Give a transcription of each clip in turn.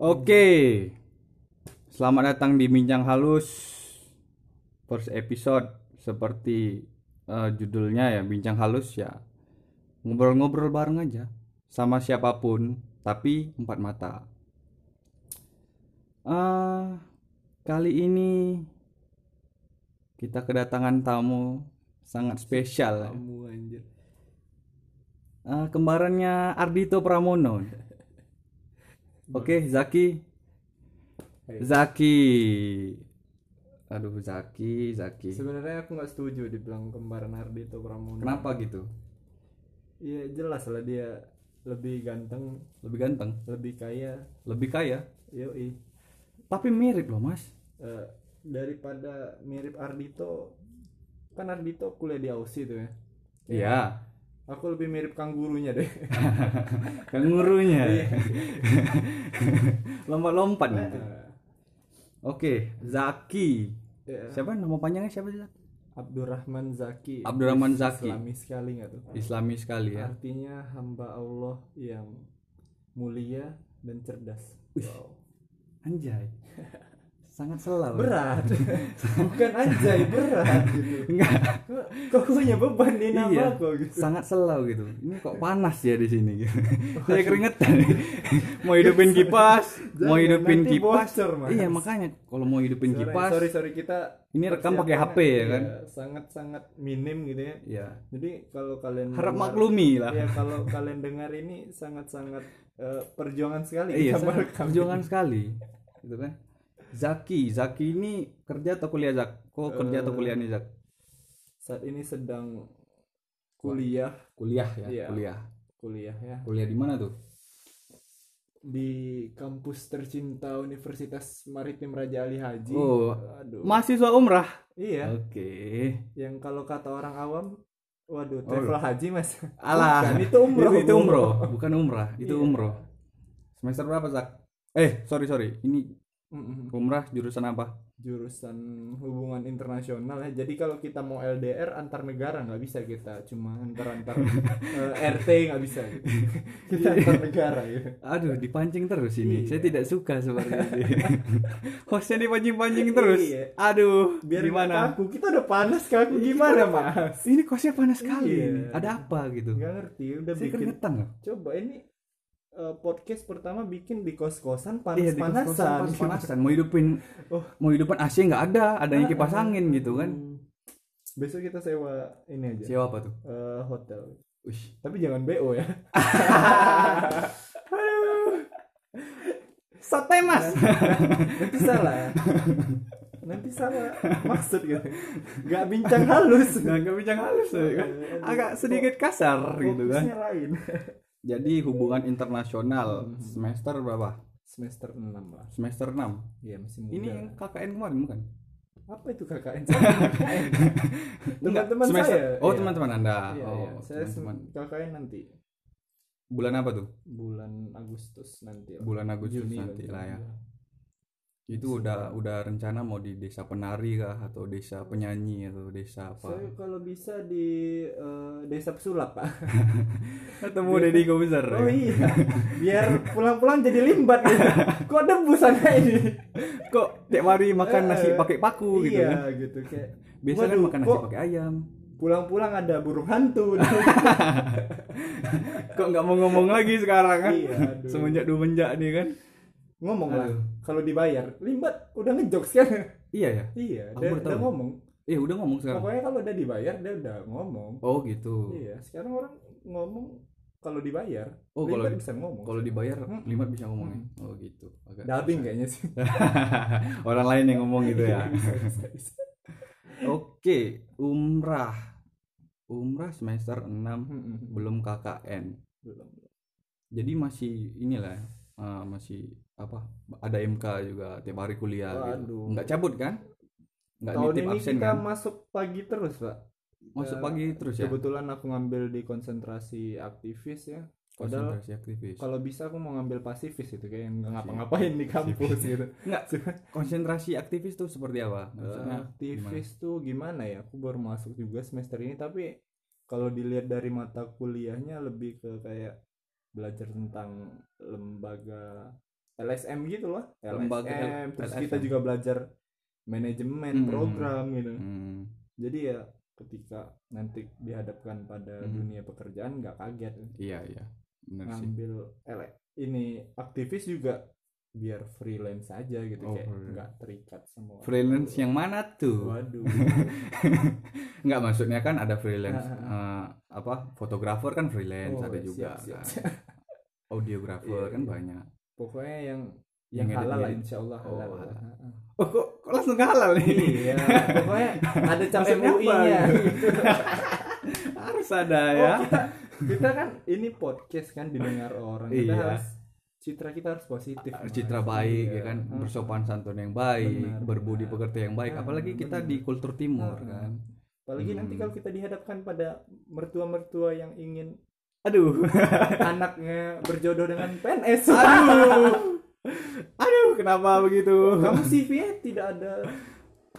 Oke. Selamat datang di Bincang Halus first episode seperti eh, judulnya ya Bincang Halus ya. Ngobrol-ngobrol bareng aja sama siapa pun tapi empat mata. Eh, kali ini kita kedatangan tamu sangat spesial. kamu anjir Eh, kembarannya Ardito Pramono. Oke, Zaki. Hai. Zaki. Aduh, Zaki, Zaki. sebenarnya aku nggak setuju dibilang kembaran Ardito Pramono Kenapa gitu? iya jelas lah dia lebih ganteng Lebih ganteng, lebih kaya lebih kaya, yoi tapi mirip loh, Mas. Eh, daripada mirip Ardito kan Ardito kuliah di Aussie tuh ya Iya, aku lebih mirip kangurunya deh kangurunya. Iya. Lompat-lompat. Eh, Oke, Zaki. ya, Siapa nama panjangnya siapa sih? Abdurrahman Zaki Abdurrahman Zaki. Islami sekali nggak tuh Islami sekali ya. artinya hamba Allah yang mulia dan cerdas wow. Anjay. Sangat selalu. berat bukan anjay berat gitu Enggak. Kok- punya beban di nama Iya. kok gitu sangat selau gitu ini kok panas ya di sini gitu. saya keringetan mau hidupin kipas mau Jangan, hidupin nanti kipas bocor, Mas. iya makanya kalau mau hidupin sorry, kipas sorry sorry kita Ini rekam pakai HP ya kan? sangat sangat minim gitu ya ya jadi kalau kalian harap dengar- maklumi lah ya kalau kalian dengar ini sangat sangat eh, perjuangan sekali iya kita merekam perjuangan sekali gitu kan Zaki Zaki ini kerja atau kuliah Zak? Kok kerja atau Eh, kuliah nih Zak? Saat ini sedang kuliah. Kuliah ya Iya. kuliah. Kuliah ya. Kuliah di mana tuh? Di kampus tercinta Universitas Maritim Raja Ali Haji. Oh, aduh. mahasiswa umrah? Iya. Oke. Yang kalau kata orang awam waduh travel haji mas. Alah. Bukan, itu umroh. Itu, itu umroh bukan umrah itu Iya. umroh. Semester berapa Zak? Eh sorry sorry. Ini Mm-mm. umrah jurusan apa jurusan hubungan internasional ya jadi kalau kita mau LDR antar negara nggak bisa kita cuma antar antar RT nggak bisa gitu. kita antar negara gitu Aduh, dipancing terus ini. Iya. Saya tidak suka seperti ini. Hostnya dipancing-pancing terus. Iya. Aduh, biar gimana? kaku kita udah panas kaku gimana mas Ini kosnya panas sekali. Iya. Ada apa gitu? nggak ngerti udah Saya bikin keringetan coba ini eh, podcast pertama bikin di kos kosan Iya, panas di panasan kos-kosan panas-panasan. Mau hidupin Oh. mau hidupin AC nggak ada, adanya kipas angin gitu kan. besok kita sewa ini aja Siapa apa tuh? eh, hotel Wih. tapi jangan bo ya Sate, Mas. nanti salah nanti salah maksud gitu nggak bincang halus nggak bincang halus ya kan. Agak sedikit kasar gitu kan. Lain Jadi hubungan internasional semester berapa? semester 6 lah Semester 6. iya masih muda Ini yang KKN kemarin bukan? apa itu KKN KKN teman-teman saya Oh, Iya. teman-teman Anda. Iya, oh, iya. saya sem- teman-teman. KKN nanti Bulan apa tuh? bulan Agustus nanti lah. Bulan Agustus Juni nanti lah ya. Itu udah udah rencana mau di desa penari kah atau desa penyanyi atau desa apa? saya kalau bisa di eh, desa pesulap pak Ketemu Deddy Kobuzer. oh ya? iya biar pulang-pulang jadi limbat ya kok debu sana ini Kok tiap hari makan nasi Eh, pakai paku gitu iya kan? gitu kayak Biasa kan waduh, makan nasi pakai ayam. pulang-pulang ada burung hantu Kok nggak mau ngomong lagi sekarang kan? Iya, aduh. Semenjak dua menjak nih kan? Ngomong lah kalau dibayar limbat udah ngejokes kan Iya ya. iya Aku dia udah ngomong Eh udah ngomong sekarang. pokoknya kalau udah dibayar dia udah ngomong Oh gitu. iya sekarang orang ngomong kalau dibayar Oh kalau limbat bisa ngomong kalau dibayar Mm. limat bisa ngomongnya. Oh gitu. Agak dubbing kayaknya sih Orang lain yang ngomong gitu ya. Bisa. Oke, umrah. Umrah semester 6 Mm-mm. belum KKN. belum Jadi masih inilah eh, masih apa? Ada MK juga tiap hari kuliah gitu. Enggak cabut kan? Enggak tahun nitip ini absen kita kan? masuk pagi terus pak Masuk eh, pagi terus ya. kebetulan aku ngambil di konsentrasi aktivis ya padahal Konsentrasi aktivis. kalau bisa aku mau ngambil pasifis itu kayak nggak ngapa-ngapain di kampus gitu Enggak, konsentrasi aktivis tuh seperti apa? Maksudnya Eh, aktivis tuh gimana ya aku baru masuk juga semester ini tapi kalau dilihat dari mata kuliahnya lebih ke kayak belajar tentang lembaga LSM gitu loh LSM Lembaga L- terus LSM. kita juga belajar manajemen Hmm. program gitu Hmm. jadi ya ketika nanti dihadapkan pada Hmm. dunia pekerjaan nggak kaget iya iya benar ngambil ele ini aktivis juga biar freelance aja gitu Oh, kayak nggak terikat semua freelance yang mana tuh waduh nggak maksudnya kan ada freelance eh, apa fotografer kan freelance Oh, ada juga siap, siap, kan. siap. Audiografer Iya, kan iya. banyak pokoknya yang Yang yang, halal lah insya Allah Oh, halal, oh kok, kok langsung halal nih iya pokoknya ada cap Maksudnya MUI apa nya gitu? harus ada ya Oh, kita, kita kan ini podcast kan didengar orang kita Iya. harus citra kita harus positif citra baik Iya. ya kan Heeh. bersopan santun yang baik Benar, berbudi benar. pekerti yang baik Ah, apalagi kita benar. di kultur timur Ah, kan apalagi nanti Hmm. kalau kita dihadapkan pada mertua-mertua yang ingin aduh. Anaknya berjodoh dengan PNS aduh. Aduh kenapa begitu? Kamu CV-nya tidak ada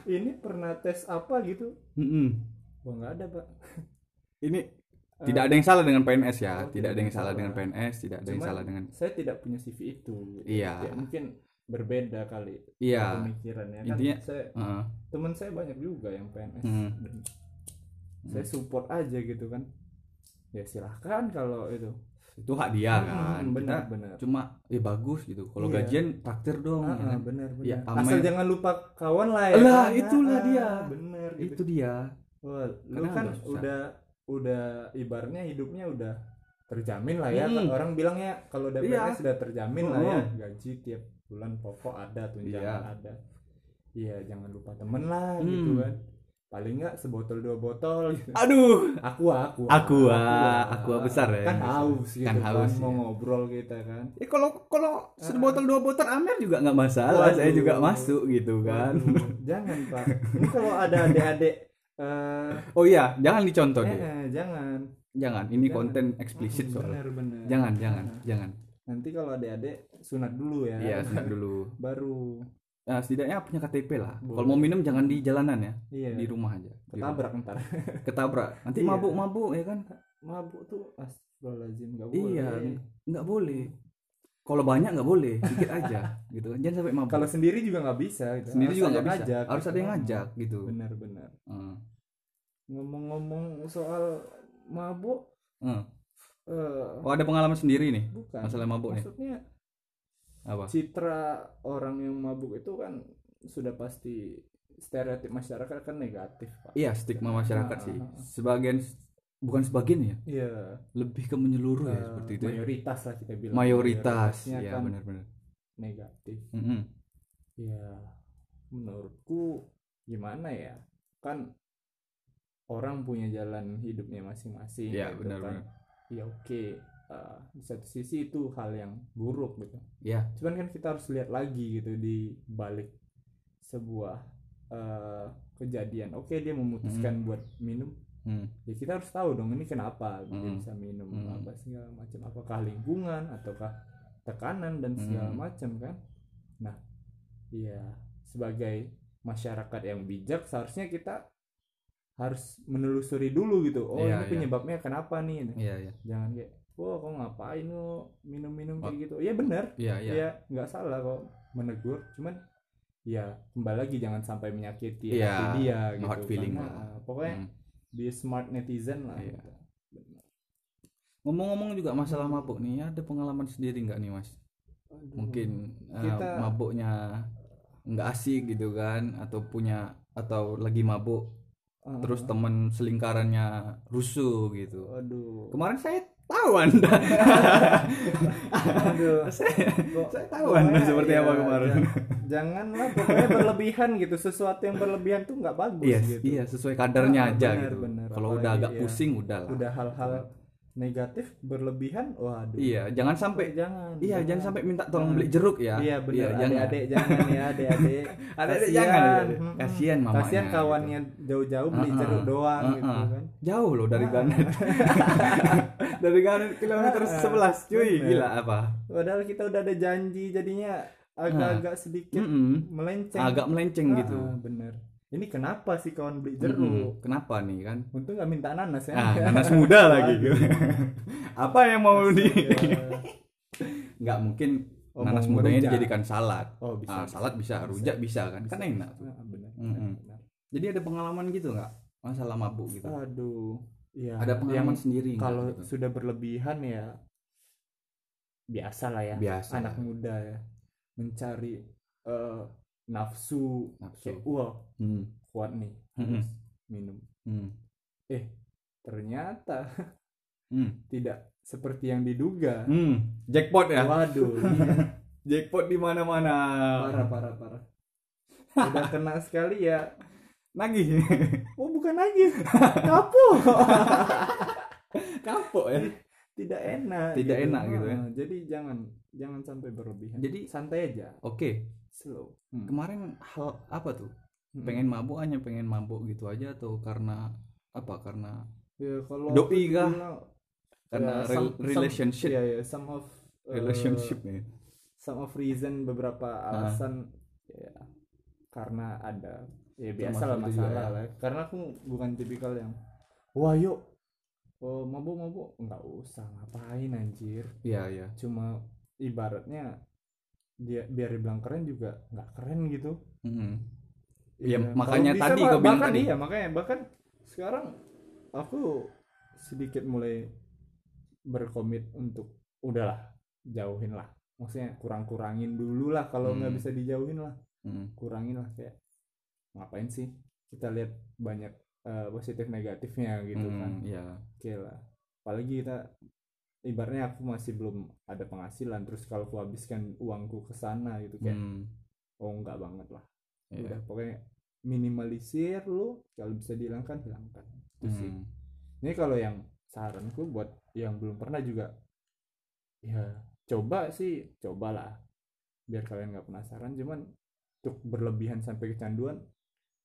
ini pernah tes apa gitu? Mm-mm. wah nggak ada pak. Ini tidak ada yang salah dengan PNS ya. Oh, tidak ada yang salah dengan PNS tidak ada yang salah dengan saya tidak punya CV itu. Gitu. Iya. Ya, mungkin berbeda kali iya. pemikirannya. Kan Intinya- saya Heeh. teman saya banyak juga yang PNS Hmm. Dan saya support aja gitu kan ya silahkan kalau itu itu hak dia kan Hmm, benar Kita benar cuma ya bagus gitu kalau Iya. gajian traktir dong Ah, ya ah, kan? benar benar Ya, asal aman. jangan lupa kawan lah ya Lah, kan? itulah Ah, dia. benar itu gitu. dia Wah, lu Karena kan udah udah udah ibaratnya hidupnya udah terjamin lah ya Hmm. orang bilangnya kalau udah Iya. Sudah terjamin lah ya Oh. gaji tiap bulan pokok ada tunjangan Iya. ada iya jangan lupa temen lah Hmm. gitu kan paling nggak sebotol dua botol gitu aduh aqua aqua Aqua, aqua besar ya. kan haus gitu Kan kan, haus, mau ya. ngobrol kita kan Eh kalau kalau sebotol dua botol Amer juga nggak masalah, saya Waduh. juga masuk gitu kan. Waduh, jangan pak ini kalau ada adik-adik eh Oh iya, jangan dicontoh eh, deh. eh, jangan Jangan, ini Jangan. konten eksplisit soalnya. bener bener Jangan, jangan, Nah, jangan. nanti kalau adik-adik sunat dulu ya Iya, sunat dulu. baru Nah, setidaknya punya KTP lah. Kalau mau minum jangan di jalanan ya, iya di rumah aja. Di rumah. ketabrak ntar Ketabrak. Nanti Iya. mabuk-mabuk ya kan? mabuk tuh astagfirullahaladzim nggak boleh Iya, nggak boleh. Kalau banyak nggak boleh, dikit aja gitu. Jangan sampai mabuk. kalau sendiri juga nggak bisa gitu. sendiri Harus juga nggak bisa. ngajak, Harus gitu. ada yang ngajak gitu. benar-benar Heeh. ngomong-ngomong soal mabuk Heeh. eh, Oh ada pengalaman sendiri nih bukan masalah mabuk nih. Apa? citra orang yang mabuk itu kan sudah pasti stereotip masyarakat kan negatif pak Iya stigma masyarakat Ah, sih. ah, ah. Sebagian bukan sebagian ya, iya lebih ke menyeluruh ya eh, seperti itu. ya. mayoritas lah kita bilang Mayoritas, ya kan benar-benar. negatif Mm-mm. ya menurutku gimana ya kan orang punya jalan hidupnya masing-masing Iya gitu benar-benar. kan ya oke eh, di satu sisi itu hal yang buruk gitu Iya. cuman kan kita harus lihat lagi gitu di balik sebuah eh, kejadian oke dia memutuskan buat minum Hmm. ya kita harus tahu dong ini kenapa dia Mm. bisa minum Mm. apa segala macam apakah lingkungan ataukah tekanan dan segala Mm. macam kan nah ya sebagai masyarakat yang bijak seharusnya kita harus menelusuri dulu gitu oh Iya, ini iya. penyebabnya kenapa nih Iya iya. jangan kayak wah kok ngapain lo minum-minum Oh. kayak gitu ya benar Iya iya. ya nggak salah kok menegur cuman ya kembali lagi jangan sampai menyakiti Iya, hati dia no gitu hard feeling Karena, lah. uh, pokoknya Hmm. be smart netizen lah Iya. Benar. Ngomong-ngomong juga masalah mabuk nih, ada pengalaman sendiri nggak nih mas? Aduh. Mungkin eh, Kita- mabuknya nggak asik gitu kan, atau punya atau lagi mabuk, Ah, terus temen selingkarannya rusuh gitu. aduh Kemarin saya tahu anda, aduh saya, saya tahu anda seperti ya, apa kemarin. jangan- janganlah pokoknya berlebihan gitu sesuatu yang berlebihan tuh nggak bagus Iya, gitu iya sesuai kadarnya Ah, aja benar, gitu. Kalau udah agak iya. pusing udah lah. udah hal-hal negatif berlebihan waduh Iya, jangan sampai jangan iya jangan sampai minta tolong beli Jangan. jeruk ya. iya benar jangan. adik-adik jangan ya adik-adik Adik-adik Kasihan. jangan. Kasihan mamanya. kasihan kawannya jauh-jauh beli Uh-uh. jeruk doang gitu Uh-uh. kan Jauh loh dari. Ganet. dari Ganet kilometer 11 cuy, bener. gila apa? padahal kita udah ada janji jadinya agak-agak sedikit Mm-mm. melenceng Agak melenceng Ah, gitu. bener ini kenapa sih kawan beli jeruk? Kenapa nih kan? Untung nggak minta nanas ya. Ah nanas muda lagi. Gitu apa yang mau di nggak mungkin Oh, nanas mudanya merujak. dijadikan salad. Oh bisa ah, salad bisa rujak bisa. kan? Kan enak tuh. Ah, benar, Mm-mm. benar, benar. jadi ada pengalaman gitu nggak? Masalah mabuk gitu. Aduh ya ada pengalaman yang sendiri kalau gitu? sudah berlebihan ya biasa lah ya. Biasa. Anak muda ya mencari eh, nafsu. Nafsu. Kayak wah hmm. kuat nih Mm-mm. harus minum. Hmm. ternyata Hmm. tidak seperti yang diduga. Hmm. jackpot ya? Waduh iya. jackpot di mana-mana. Parah parah parah. Udah kena sekali ya. Nagih. Oh bukan lagi kapok. Kapok ya? Tidak enak Tidak enak gitu ya. Ah, jadi jangan jangan sampai berlebihan. Jadi- santai aja. Oke slow Hmm. kemarin hal apa tuh Hmm. pengen mabuk hanya pengen mabuk gitu aja atau karena apa karena ya kalau Doi kah? karena ya, some- some- relationship ya ya some of uh, relationship nih some of reason beberapa Ah. alasan ya karena ada ya biasa lah masalah ya. lah karena aku bukan tipikal yang wah yuk oh, mabuk mabuk nggak usah ngapain anjir iya iya cuma ibaratnya dia biar dibilang keren juga nggak keren gitu Mm-mm. Iya, Ya, makanya kalau tadi kau bilang bahkan tadi. iya makanya bahkan sekarang aku sedikit mulai berkomit untuk udahlah jauhin lah maksudnya kurang-kurangin dulu lah kalau nggak Hmm. bisa dijauhin lah Mm. kurangin lah kayak ngapain sih kita lihat banyak eh, positif negatifnya gitu Mm, kan iya oke lah apalagi kita ibaratnya aku masih belum ada penghasilan terus kalau aku habiskan uangku ke sana gitu kayak Mm, oh enggak banget lah. Iya. udah pokoknya minimalisir lu kalau bisa dihilangkan hilangkan. Itu sih. Mm. ini kalau yang saranku buat yang belum pernah juga ya coba sih cobalah. Biar kalian nggak penasaran cuman untuk berlebihan sampai kecanduan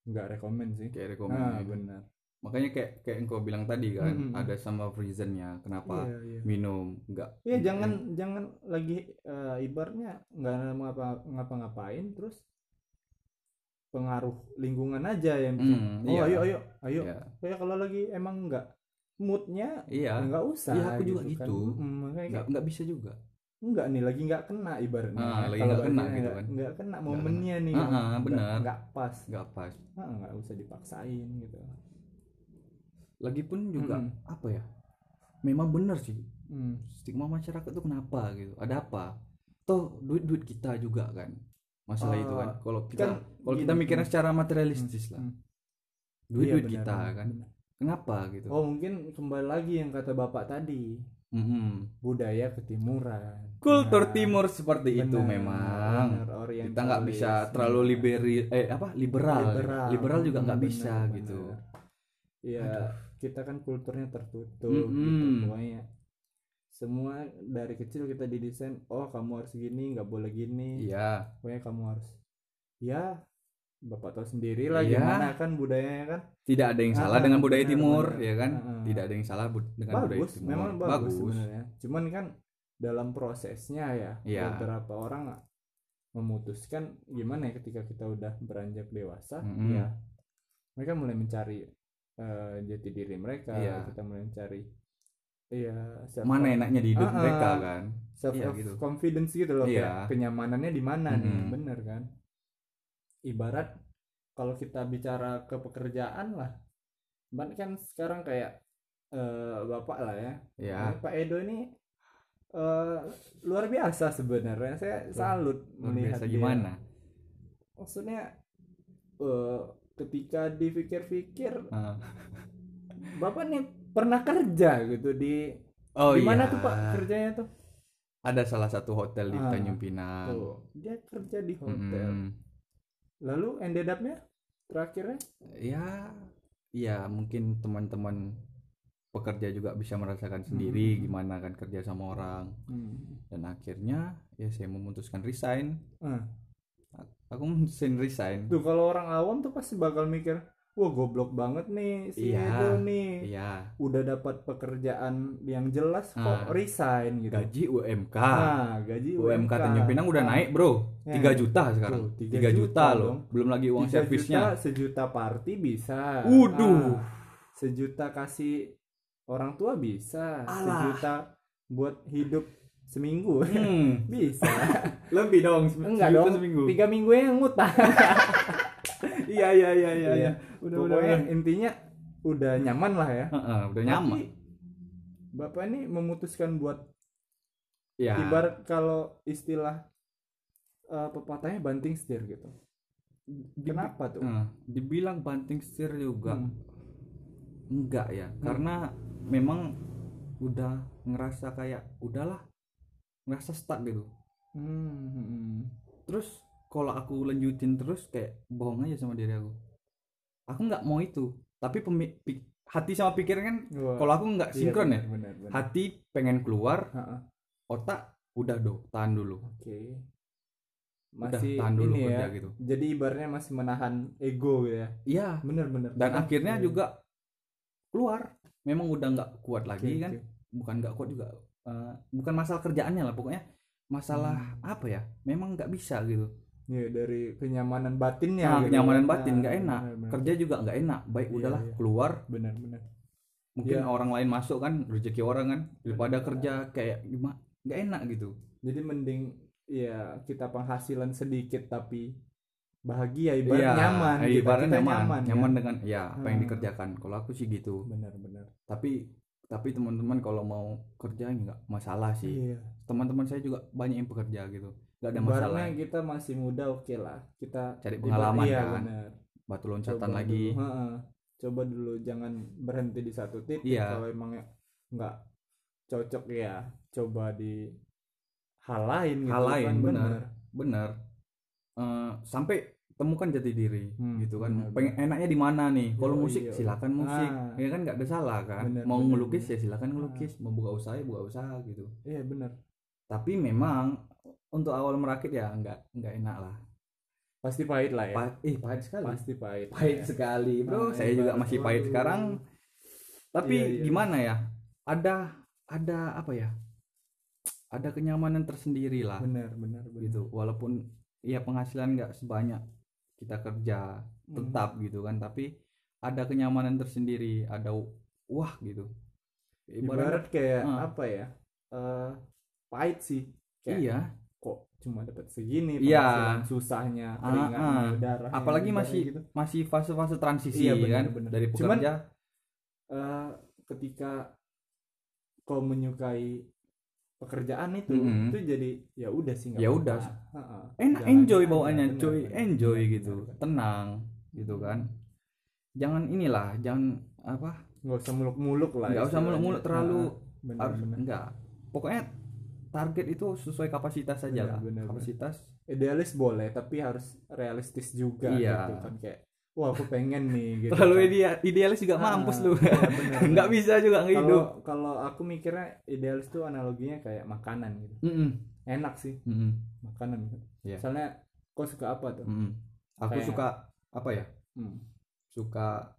nggak rekomen sih. Kayak rekomend nah gitu. benar makanya kayak kayak yang kau bilang tadi kan Mm-mm. ada sama reasonnya kenapa iya iya. minum enggak Iya jangan jangan lagi eh, ibaratnya nggak ngapa ngapa-ngapain terus pengaruh lingkungan aja yang Hmm, oh iya. ayo ayo ayo. Ya ya kalau lagi emang nggak moodnya iya. ya nggak usah Iya, aku juga kan. gitu. Mm, makanya nggak kayak, nggak bisa juga. Nggak nih lagi nggak kena ibaratnya. Ah, lagi Kalau nggak kena gitu kan. nggak kena momennya nih. Ah, ah, benar. nggak pas. Nggak pas. Ah, nggak usah dipaksain gitu lagi pun juga Mm-mm. apa ya memang benar sih. Hmm. stigma masyarakat tuh kenapa gitu? Ada apa? Toh duit duit kita juga kan masalah Ah, itu kan. Kalau kita kan kalau kita mikirnya hmm. secara materialistis lah. Hmm. duit Iya, duit benar, kita benar, kan. kenapa gitu? Oh mungkin kembali lagi yang kata bapak tadi. Mm-mm. budaya ketimuran. Kultur Nah, timur seperti itu benar, memang. benar, kita nggak bisa terlalu benar. liberi eh apa? Liberal. Liberal, liberal juga Hmm, nggak bisa benar. gitu. Iya, kita kan kulturnya tertutup Mm-mm. gitu pokoknya semua dari kecil kita didesain oh kamu harus gini nggak boleh gini iya pokoknya kamu harus ya bapak tahu sendiri lah Iya. gimana kan budayanya kan tidak ada yang salah Ah, dengan budaya benar, timur benar. ya kan Ah. tidak ada yang salah dengan budaya bagus timur memang bagus, sebenarnya cuman kan dalam prosesnya ya Iya. beberapa orang memutuskan gimana ya ketika kita udah beranjak dewasa Mm-mm. ya mereka mulai mencari eh, jati diri mereka Iya. kita mulai mencari iya mana enaknya di hidup Ah, ah. mereka kan self Iya, gitu. confidence gitu loh Iya. kayak kenyamanannya di mana nih Mm-mm. bener kan ibarat kalau kita bicara ke pekerjaan lah Ban kan sekarang kayak eh, bapak lah ya ya Pak Edo ini eh, luar biasa sebenarnya saya salut luar melihat biasa dia. gimana maksudnya eh, ketika dipikir-pikir Ah. bapak nih pernah kerja gitu di oh di mana iya tuh pak kerjanya tuh ada salah satu hotel di Ah, Tanjung Pinang tuh dia kerja di hotel Mm-mm. lalu ended up-nya terakhirnya ya ya mungkin teman-teman pekerja juga bisa merasakan sendiri Mm-mm. gimana kan kerja sama orang hmm. dan akhirnya ya saya memutuskan resign Ah. Aku memutuskan resign. Tuh kalau orang awam tuh pasti bakal mikir wah goblok banget nih si Iya, Edo nih. iya. Udah dapat pekerjaan yang jelas kok Ah. resign gitu. Gaji UMK nah gaji UMK Tanjung Pinang udah Ah, naik bro. Ya. 3 juta sekarang. Tuh, 3 tiga juta, juta loh. dong. belum lagi uang tiga servisnya. juta, sejuta party bisa. Waduh. Ah, sejuta kasih orang tua bisa. Alah. sejuta buat hidup seminggu. Hmm, bisa. Lebih dong enggak dong. seminggu. Tiga minggu yang ngutang. Iya iya iya iya Iya. udah udah pokoknya udah. Intinya udah nyaman lah ya. Heeh, udah nyaman. Tapi, bapak ini memutuskan buat ya ibarat kalau istilah eh, pepatahnya banting setir gitu. Kenapa tuh? Eh, dibilang banting setir juga Hmm. enggak ya. Karena memang udah ngerasa kayak udahlah ngerasa stuck gitu Hmm, hmm, hmm. terus kalau aku lanjutin terus kayak bohong aja sama diri aku aku nggak mau itu tapi pemi- hati sama pikiran kan kalau aku nggak iya, sinkron ya benar, benar, benar. hati pengen keluar Ha-ha. otak udah do tahan dulu Oke. udah Masih tahan dulu ini ya. gitu Jadi ibaratnya masih menahan ego gitu ya. iya Bener-bener. dan Karena- akhirnya iya. juga keluar memang udah nggak kuat lagi kan oke. bukan nggak kuat juga eh, bukan masalah kerjaannya lah pokoknya masalah Hmm. apa ya memang nggak bisa gitu Iya dari kenyamanan batinnya. nah, gitu kenyamanan kan. batin nggak enak benar-benar. kerja juga nggak enak baik Iya, udahlah iya. keluar Benar-benar. mungkin Iya. orang lain masuk kan rezeki orang kan daripada Benar. kerja kayak gimana nggak enak gitu Jadi mending ya kita penghasilan sedikit tapi bahagia ibarat Iya, nyaman. eh, kita, nyaman nyaman, nyaman, ya. dengan ya apa yang Ah. dikerjakan kalau aku sih gitu Benar-benar. tapi tapi teman-teman kalau mau kerja nggak masalah sih Iya. teman-teman saya juga banyak yang bekerja gitu nggak ada masalah Ibaratnya kita masih muda oke lah. Kita Cari pengalaman iya, kan. benar. batu loncatan Coba lagi dulu, heeh. coba dulu jangan berhenti di satu titik Iya. kalau emang nggak cocok ya coba di hal lain gitu Hal lain, kan benar. bener Eh, sampai temukan jati diri Hmm, gitu kan. benar, pengen enaknya di mana nih? Kalau musik yoi. silakan musik. Ah. ya kan nggak ada salah kan? Benar, mau benar, ngelukis benar. ya silakan ngelukis. Mau buka usaha ya buka usaha gitu. Iya benar. Tapi memang untuk awal merakit ya nggak nggak enak lah. Pasti pahit lah ya. Pahit eh pahit sekali. Pasti pahit. Pahit Ya. sekali bro. Ah, saya juga masih pahit waduh. sekarang. Tapi Iya, iya. gimana ya? Ada ada apa ya? Ada kenyamanan tersendiri lah. Benar benar. Gitu. Walaupun ya penghasilan nggak sebanyak kita kerja Hmm. tetap gitu kan tapi ada kenyamanan tersendiri ada wah gitu ibarat kayak Ah. apa ya eh pahit sih kayak iya kok cuma dapat segini Iya. susahnya Ah, keringatnya ah. darahnya apalagi ibaratnya masih gitu. masih fase-fase transisi Iya, benar, kan benar. dari Cuman- pekerja eh, ketika kau menyukai pekerjaan itu Mm-mm. itu jadi ya udah sih Ya udah. Enak enjoy bawaannya cuy. Enjoy Benar, gitu. benar. tenang gitu kan. Jangan inilah jangan apa? Nggak usah muluk-muluk lah nggak usah muluk-muluk terlalu benar, harus benar. enggak pokoknya target itu sesuai kapasitas saja lah. kapasitas. Idealis boleh tapi harus realistis juga Iya. gitu kan kayak wah aku pengen nih gitu terlalu kan. idea idealis juga Ah, mampus lu iya, nggak bisa juga hidup kalau aku mikirnya idealis tuh analoginya kayak makanan gitu Mm-mm. enak sih Mm-mm. makanan Iya. misalnya kau suka apa tuh Mm-mm. aku Kayak- suka apa ya Hmm. suka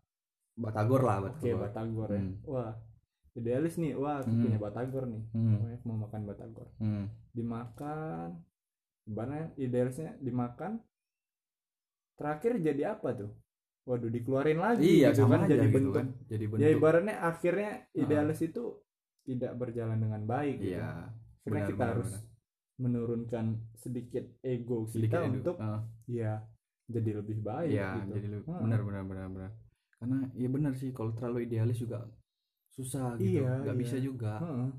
batagor lah oke batagor batagor ya Hmm. wah idealis nih wah aku Hmm. punya batagor nih Hmm. Pokoknya mau makan batagor Hmm. dimakan ibaratnya idealisnya dimakan terakhir jadi apa tuh waduh dikeluarin lagi iya gitu kan jadi gitu bentuk kan jadi ya bentuk ibaratnya akhirnya idealis itu tidak berjalan dengan baik gitu. iya akhirnya benar, kita benar, harus benar. menurunkan sedikit ego sedikit kita edu- untuk Ah, ya jadi lebih baik iya gitu jadi lebih Ah. benar benar benar benar karena ya benar sih kalau terlalu idealis juga susah gitu Iya, nggak iya. bisa juga Heeh.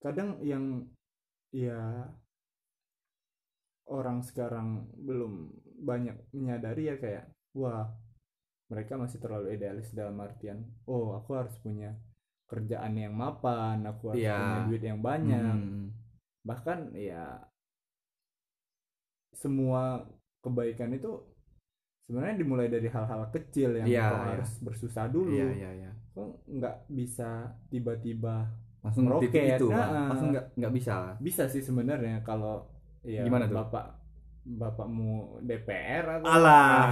kadang yang ya orang sekarang belum banyak menyadari ya kayak wah mereka masih terlalu idealis dalam artian oh aku harus punya kerjaan yang mapan aku harus Iya. punya duit yang banyak Hmm. bahkan ya semua kebaikan itu sebenarnya dimulai dari hal-hal kecil yang Iya, kau iya. harus bersusah dulu iya iya iya kok nggak bisa tiba-tiba langsung titik itu nah, ah. langsung nggak nggak bisa bisa sih sebenarnya kalau ya Gimana tuh? bapak bapakmu DPR atau Alah.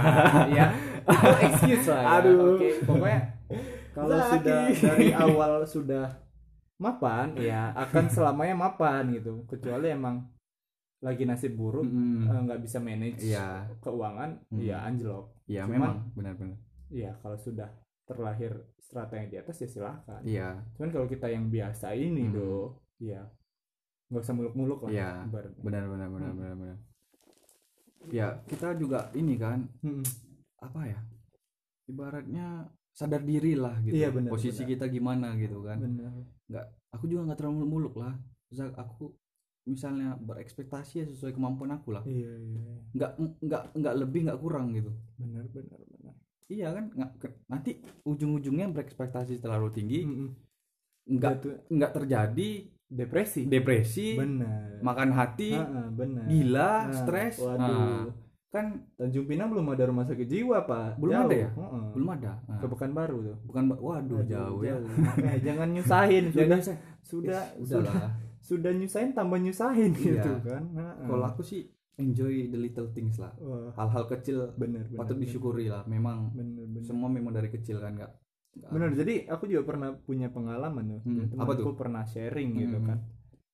Ya itu excuse lah ya. Aduh. oke pokoknya kalau Zaki. sudah dari awal sudah mapan ya akan selamanya mapan gitu kecuali emang lagi nasib buruk eh, nggak bisa manage Iya. keuangan Hmm. ya anjlok Iya Cuman- memang benar-benar. Iya, kalau sudah terlahir strata yang di atas ya silahkan. Iya. Cuman kalau kita yang biasa ini Hmm. do, ya nggak usah muluk-muluk lah. Iya, ibaratnya. Benar-benar benar Hmm. benar benar. Ya kita juga ini kan Mm-mm. apa ya? Ibaratnya sadar diri lah gitu. Iya, benar, Posisi benar. kita gimana gitu kan. Nggak aku juga nggak terlalu muluk lah Zak, aku misalnya berekspektasi ya sesuai kemampuan aku lah Iya, iya. nggak nggak nggak lebih nggak kurang gitu Benar, benar, benar. iya kan nggak nanti ujung-ujungnya berekspektasi terlalu tinggi Mm-mm. nggak Itu nggak terjadi depresi. depresi Benar. makan hati benar. gila Nah, stres Waduh. Nah, kan Tanjung Pinang belum ada rumah sakit jiwa, Pak. Belum Jauh. ada ya? Heeh. belum ada Nah, Ke Pekanbaru tuh. bukan waduh jauh, ya Eh, jangan nyusahin. Sudah sudah udah sudah lah sudah nyusahin tambah nyusahin Iya. gitu kan. Heeh. kalau aku sih enjoy the little things lah Wah, hal-hal kecil bener bener. patut bener. disyukuri lah memang Bener bener. semua memang dari kecil kan nggak Bener, jadi aku juga pernah punya pengalaman tuh. Hmm, apa temanku pernah sharing gitu Hmm. kan.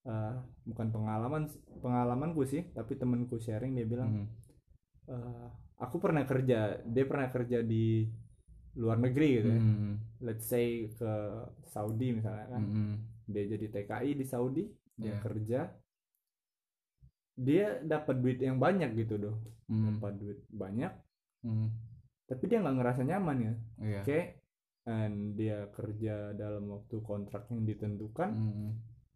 Eh, bukan pengalaman pengalamanku sih, tapi temanku sharing dia bilang, Hmm. "Eh, aku pernah kerja, dia pernah kerja di luar negeri gitu ya. Hmm. Let's say ke Saudi misalnya kan. Hmm. Dia jadi TKI di Saudi, dia Iya. kerja. Dia dapat duit yang banyak gitu doh. Hmm. Dapat duit banyak, Hmm. tapi dia nggak ngerasa nyaman ya. Iya. Oke. And dia kerja dalam waktu kontrak yang ditentukan. Hmm.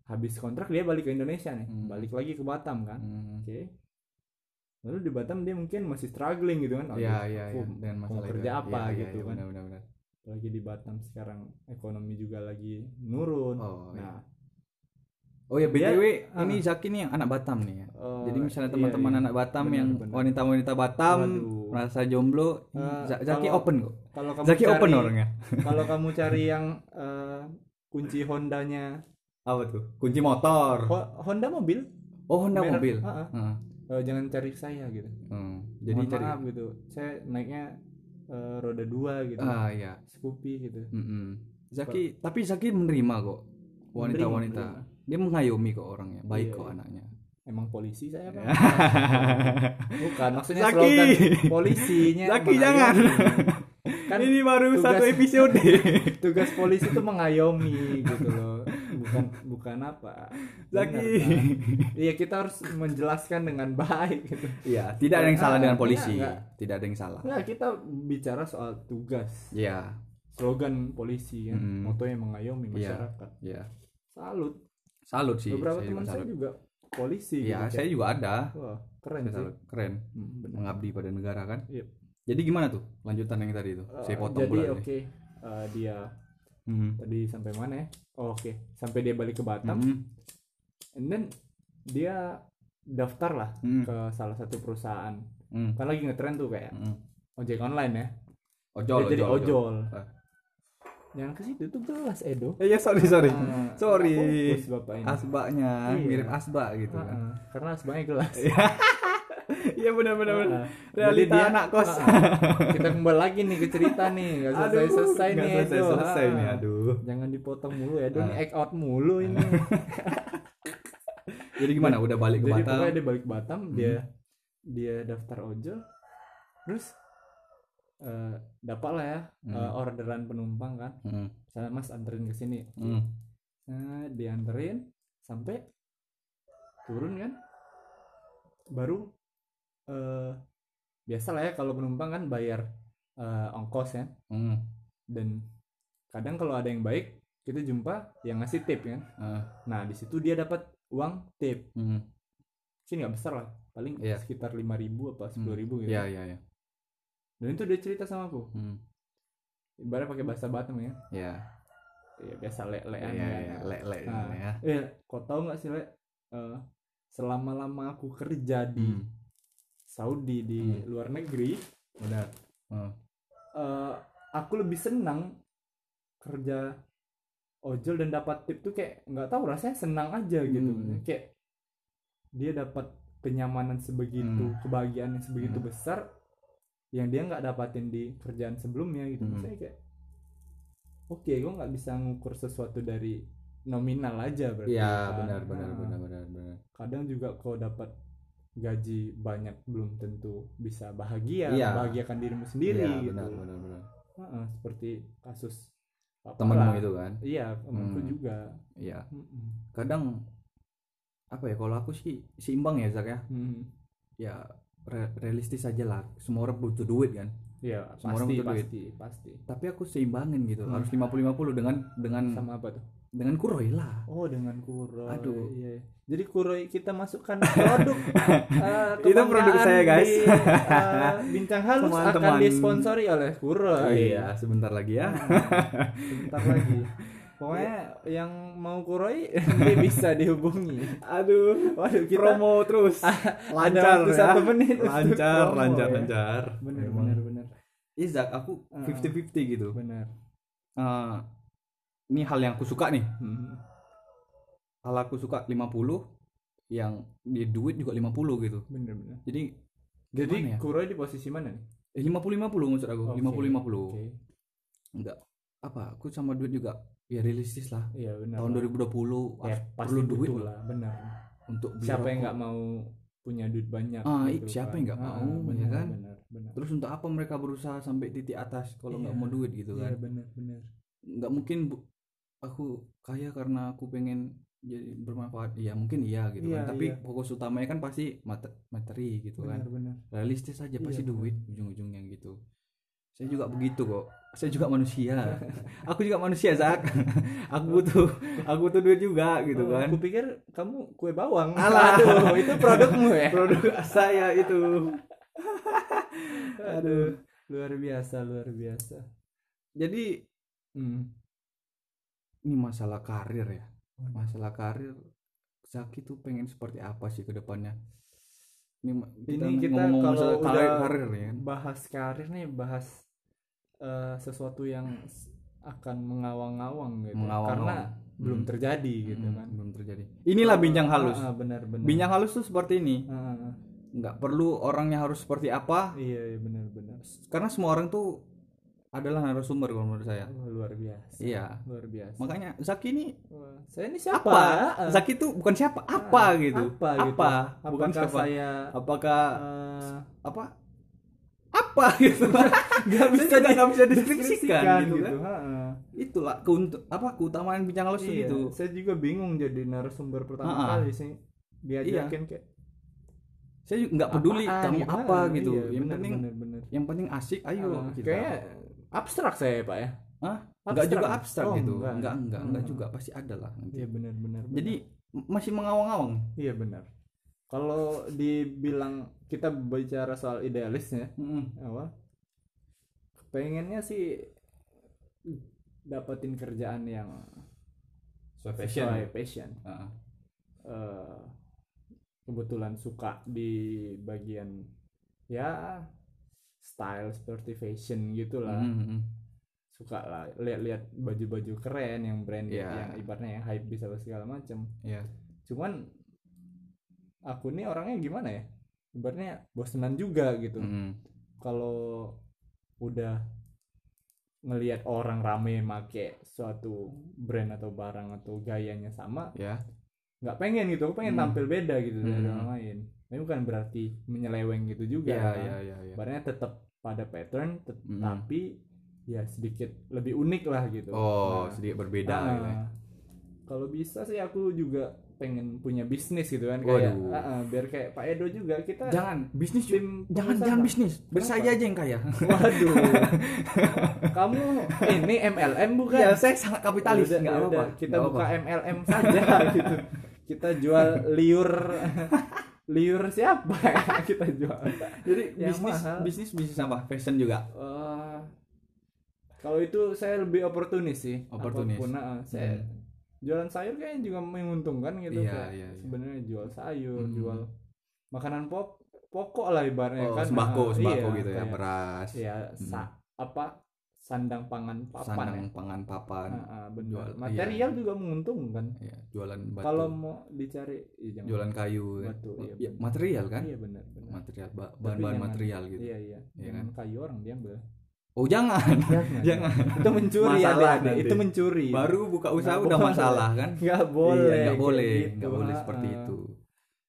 habis kontrak dia balik ke Indonesia nih Hmm. balik lagi ke Batam kan Hmm. oke lalu di Batam dia mungkin masih struggling gitu kan Iya Aduh, iya aku iya dengan mau masalah kerja itu. apa Iya, iya, gitu iya, kan benar benar benar. lagi di Batam sekarang ekonomi juga lagi nurun Oh, iya. nah Oh ya Dia- BTW ah. ini Zaki nih yang anak Batam nih ya. eh, Jadi misalnya iya, teman-teman iya. anak Batam Benar, yang wanita-wanita Batam Waduh. merasa jomblo, Z- Zaki kalau- open kok. Kalau kamu Zaki cari, open orangnya. kalau kamu cari yang eh, kunci Hondanya Apa tuh? Kunci motor. Ho- Honda mobil Oh Honda merek- mobil. Heeh. Eh, jangan cari saya gitu Hmm. Jadi Mohon cari maaf gitu saya naiknya eh, roda dua gitu ah iya. Scoopy gitu Mm-mm. Zaki tapi Zaki menerima kok wanita-wanita. Menerima, Dia mengayomi kok orangnya, baik Iya, kok iya. anaknya. Emang polisi saya pak? Bukan, maksudnya Zaki. slogan polisinya. Zaki, jangan. Kan Ini baru tugas- satu episode. tugas polisi itu mengayomi gitu loh. Bukan bukan apa. Zaki. Pak. Iya kita harus menjelaskan dengan baik gitu. Iya, tidak ada yang salah Ah, dengan polisi. enggak, Tidak ada yang salah. Nah kita bicara soal tugas. Iya, Slogan polisi kan, Mm. motonya mengayomi Iya. masyarakat. iya. Salut. Salut sih. Beberapa saya juga teman saya juga polisi. Iya, gitu, saya juga ada. Wah keren Saya sih. salut. Keren. Hmm. Mengabdi pada negara kan. Iya. Jadi gimana tuh lanjutan yang tadi itu? Saya Eh, potong jadi oke nih. eh, dia Mhm. tadi sampai mana ya oh, oke sampai dia balik ke Batam Mhm. and then dia daftar lah Mhm. ke salah satu perusahaan Mhm. kan lagi ngetren tuh kayak Mhm. ojek online ya Ojol, Dia jadi ojol, Ah. jangan ke situ tuh gelas Edo Eh, ya sorry sorry. Ah, Sorry. fokus bapak ini Asbaknya Iya. mirip asbak gitu Ah, kan. ah, karena asbaknya gelas Iya benar benar benar. Ah. Realita Jadi dia- anak kos. kita kembali lagi nih ke cerita nih nggak selesai selesai nih selesai selesai Ah, nih aduh. jangan dipotong mulu ya Ah. nih act out mulu ini Jadi gimana? Udah balik ke jadi Batam? pokoknya dia balik ke Batam Hmm. dia dia daftar ojol terus eh dapat lah ya Hmm. eh, orderan penumpang kan Mhm. misalnya mas anterin ke sini Mhm. nah dianterin sampai turun kan baru eh biasa lah ya kalau penumpang kan bayar eh, ongkos ya Mhm. dan kadang kalau ada yang baik kita jumpa yang ngasih tip kan Ah. nah di situ dia dapat uang tip Mhm. sih nggak besar lah paling Iya. sekitar lima ribu apa sepuluh ribu gitu Iya iya iya. dan itu dia cerita sama aku Mhm. ibaratnya pakai bahasa Batam ya Iya. ya biasa le le Iya iya iya. Le le Nah. ya. kau tahu nggak sih le Eh, selama lama aku kerja di Mhm. Saudi di Hmm. luar negeri Benar. Mhm. eh, aku lebih senang kerja ojol dan dapat tip tuh kayak nggak tahu rasanya senang aja gitu Hmm. kayak dia dapat kenyamanan sebegitu Hmm. kebahagiaan yang sebegitu Hmm. besar yang dia nggak dapatin di kerjaan sebelumnya gitu Hmm. saya kayak oke gue nggak bisa ngukur sesuatu dari nominal aja berarti Iya kan. benar benar Nah, benar benar benar. kadang juga kalau dapat gaji banyak belum tentu bisa bahagia Iya. bahagiakan dirimu sendiri Iya, gitu benar benar benar. Heeh, seperti kasus lah. itu kan. iya temanku Hmm. juga Iya. Kadang apa ya kalau aku sih seimbang ya Zak ya. Hmm. Ya re- realistis aja lah. Semua orang butuh duit kan. Iya, Semua orang pasti, butuh duit. pasti, pasti. Tapi aku seimbangin gitu. Hmm. Harus 50-50 dengan dengan Sama apa tuh? dengan Kuroy lah. Oh, dengan Kuroy. Aduh. Iya. Jadi Kuroy kita masukkan produk eh, Itu produk saya, guys. di, eh, Bincang Halus akan Teman-teman. disponsori oleh Kuroy. Iya, sebentar lagi ya. Sebentar lagi. Pokoknya yang mau Kuroy dia bisa dihubungi. Aduh, Waduh, kita promo terus. waktu ya. satu menit Lancar, promo, lancar, ya. lancar. Bener, bener, bener. Iya, Zak, aku Ah. 50-50 gitu. Bener. Eh, ini hal yang aku suka nih. Hmm. Hal aku suka 50 yang di duit juga 50 gitu. Bener, bener. Jadi Jadi ya? Kuroy di posisi mana nih? eh, 50-50 maksud aku. Oke, 50-50. oke. Enggak apa, aku sama duit juga ya realistis lah. Iya benar. Tahun lah. 2020 ya, perlu duit lah, benar. untuk beli Siapa yang nggak mau punya duit banyak? Ah, gitu siapa kan. yang nggak Ah, mau, ya benar, kan? Benar, benar. Terus untuk apa mereka berusaha sampai titik atas kalau nggak Iya. mau duit gitu Iya kan? benar, benar. Nggak mungkin bu- aku kaya karena aku pengen jadi bermanfaat. Iya mungkin iya gitu Iya, kan. Tapi iya. fokus utamanya kan pasti mate- materi gitu Benar, kan. benar. Realistis aja pasti Iya, benar. duit ujung-ujungnya gitu. Saya juga begitu kok. Saya juga manusia. aku juga manusia Zak. aku butuh aku butuh duit juga gitu Oh, kan. Aku pikir kamu kue bawang. Alah. Aduh, itu produkmu ya. Produk saya itu. Aduh, luar biasa, luar biasa. Jadi Hmm. ini masalah karir ya. Masalah karir Zaki tuh pengen seperti apa sih ke depannya? Ini, ma- Ini kita ngomong-ngomong kalau udah karir, karir ya kan. bahas karir nih, bahas eh, sesuatu yang akan mengawang-awang gitu. Mengawang-awang. Karena belum Hmm. terjadi gitu Mm, kan. belum terjadi. Inilah bincang halus. Ah, ah, benar, benar. Bincang halus tuh seperti ini. Ah, ah, ah. Nggak perlu orangnya harus seperti apa, Iya, iya benar, benar. karena semua orang tuh adalah narasumber kalau menurut saya. Wah, luar biasa. Iya. Luar biasa. Makanya Zaki ini Wah, saya ini siapa? apa? Ah, Zaki tuh bukan siapa, apa ah, gitu. Apa, gitu. Apa? Bukan Apakah siapa. saya Apakah eh, apa? Apa gitu. nggak bisa juga nggak bisa deskripsikan deskripsikan gitu kan. ha. Itulah keunt- apa keutamaan bincang halus tuh Iya, gitu. Saya juga bingung jadi narasumber pertama Ah, ah. kali sih. Diajakin kayak Saya juga nggak peduli apaan kamu gitu. apa Ah, gitu. iya, yang bener, penting bener, bener. yang penting asik ayo Ah, kita. Kayaknya abstrak saya Pak ya. Hah? Enggak juga Abstrak. Oh, gitu. enggak. Enggak enggak enggak Hmm. juga pasti ada lah nanti. Iya benar benar. benar. Jadi masih mengawang-awang. iya benar. Kalau dibilang kita bicara soal idealisnya, Mm-mm. apa? Pengennya sih dapetin kerjaan yang sesuai passion. Heeh. Eh, kebetulan suka di bagian ya style seperti fashion gitulah Mm-mm. suka lah lihat-lihat baju-baju keren yang brand Iya. yang ibaratnya yang hype bisa segala macam Iya. cuman aku nih orangnya gimana ya ibaratnya bosenan juga gitu Mm-mm. kalau udah ngelihat orang rame make suatu brand atau barang atau gayanya sama Ya. nggak pengen gitu aku pengen Hmm. tampil beda gitu dari Hmm. orang lain tapi bukan berarti menyeleweng gitu juga Iya, iya, iya, iya. Ibaratnya tetap pada pattern tet- Mm. tapi ya sedikit lebih unik lah gitu Oh, Nah, sedikit berbeda nah, gitu ya. kalau bisa sih aku juga pengen punya bisnis gitu kan kayak Waduh. ah, ah, biar kayak Pak Edo juga kita Jangan bisnis tim jangan jangan bisnis. Biar Kenapa? saya aja yang kaya. waduh kamu ini MLM bukan Ya, saya sangat kapitalis, yaudah, apa-apa. kita Nggak buka apa-apa. MLM saja gitu kita jual liur liur siapa kita jual Jadi Yang bisnis mahal. bisnis bisnis apa? Fashion juga. Eh, kalau itu saya lebih oportunis sih Oportunis. Apa pun, ah, saya Hmm. jualan sayur kayaknya juga menguntungkan gitu Iya, kayak iya, iya. sebenarnya jual sayur Hmm. jual makanan pok pokok lah ibaratnya Oh, kan sembako, Ah, sembako iya, gitu ya, beras. ya sa- apa sandang pangan papan sandang ya? pangan papan. Ah, ah, benar Jual- material iya. juga menguntungkan ya, jualan batu. Kalau mau dicari iya, jangan. jualan kayu kan. Batu, iya, Ya, benar. material kan? Iya benar benar material bahan-bahan material gitu. iya iya. Iya jangan kayu orang diambil. Oh jangan. Jangan. Jangan. Itu mencuri Masalah adik-adik nanti. itu mencuri. Baru buka usaha Nggak udah boleh. masalah kan? Nggak boleh iya, kayak boleh. Gitu. nggak boleh seperti itu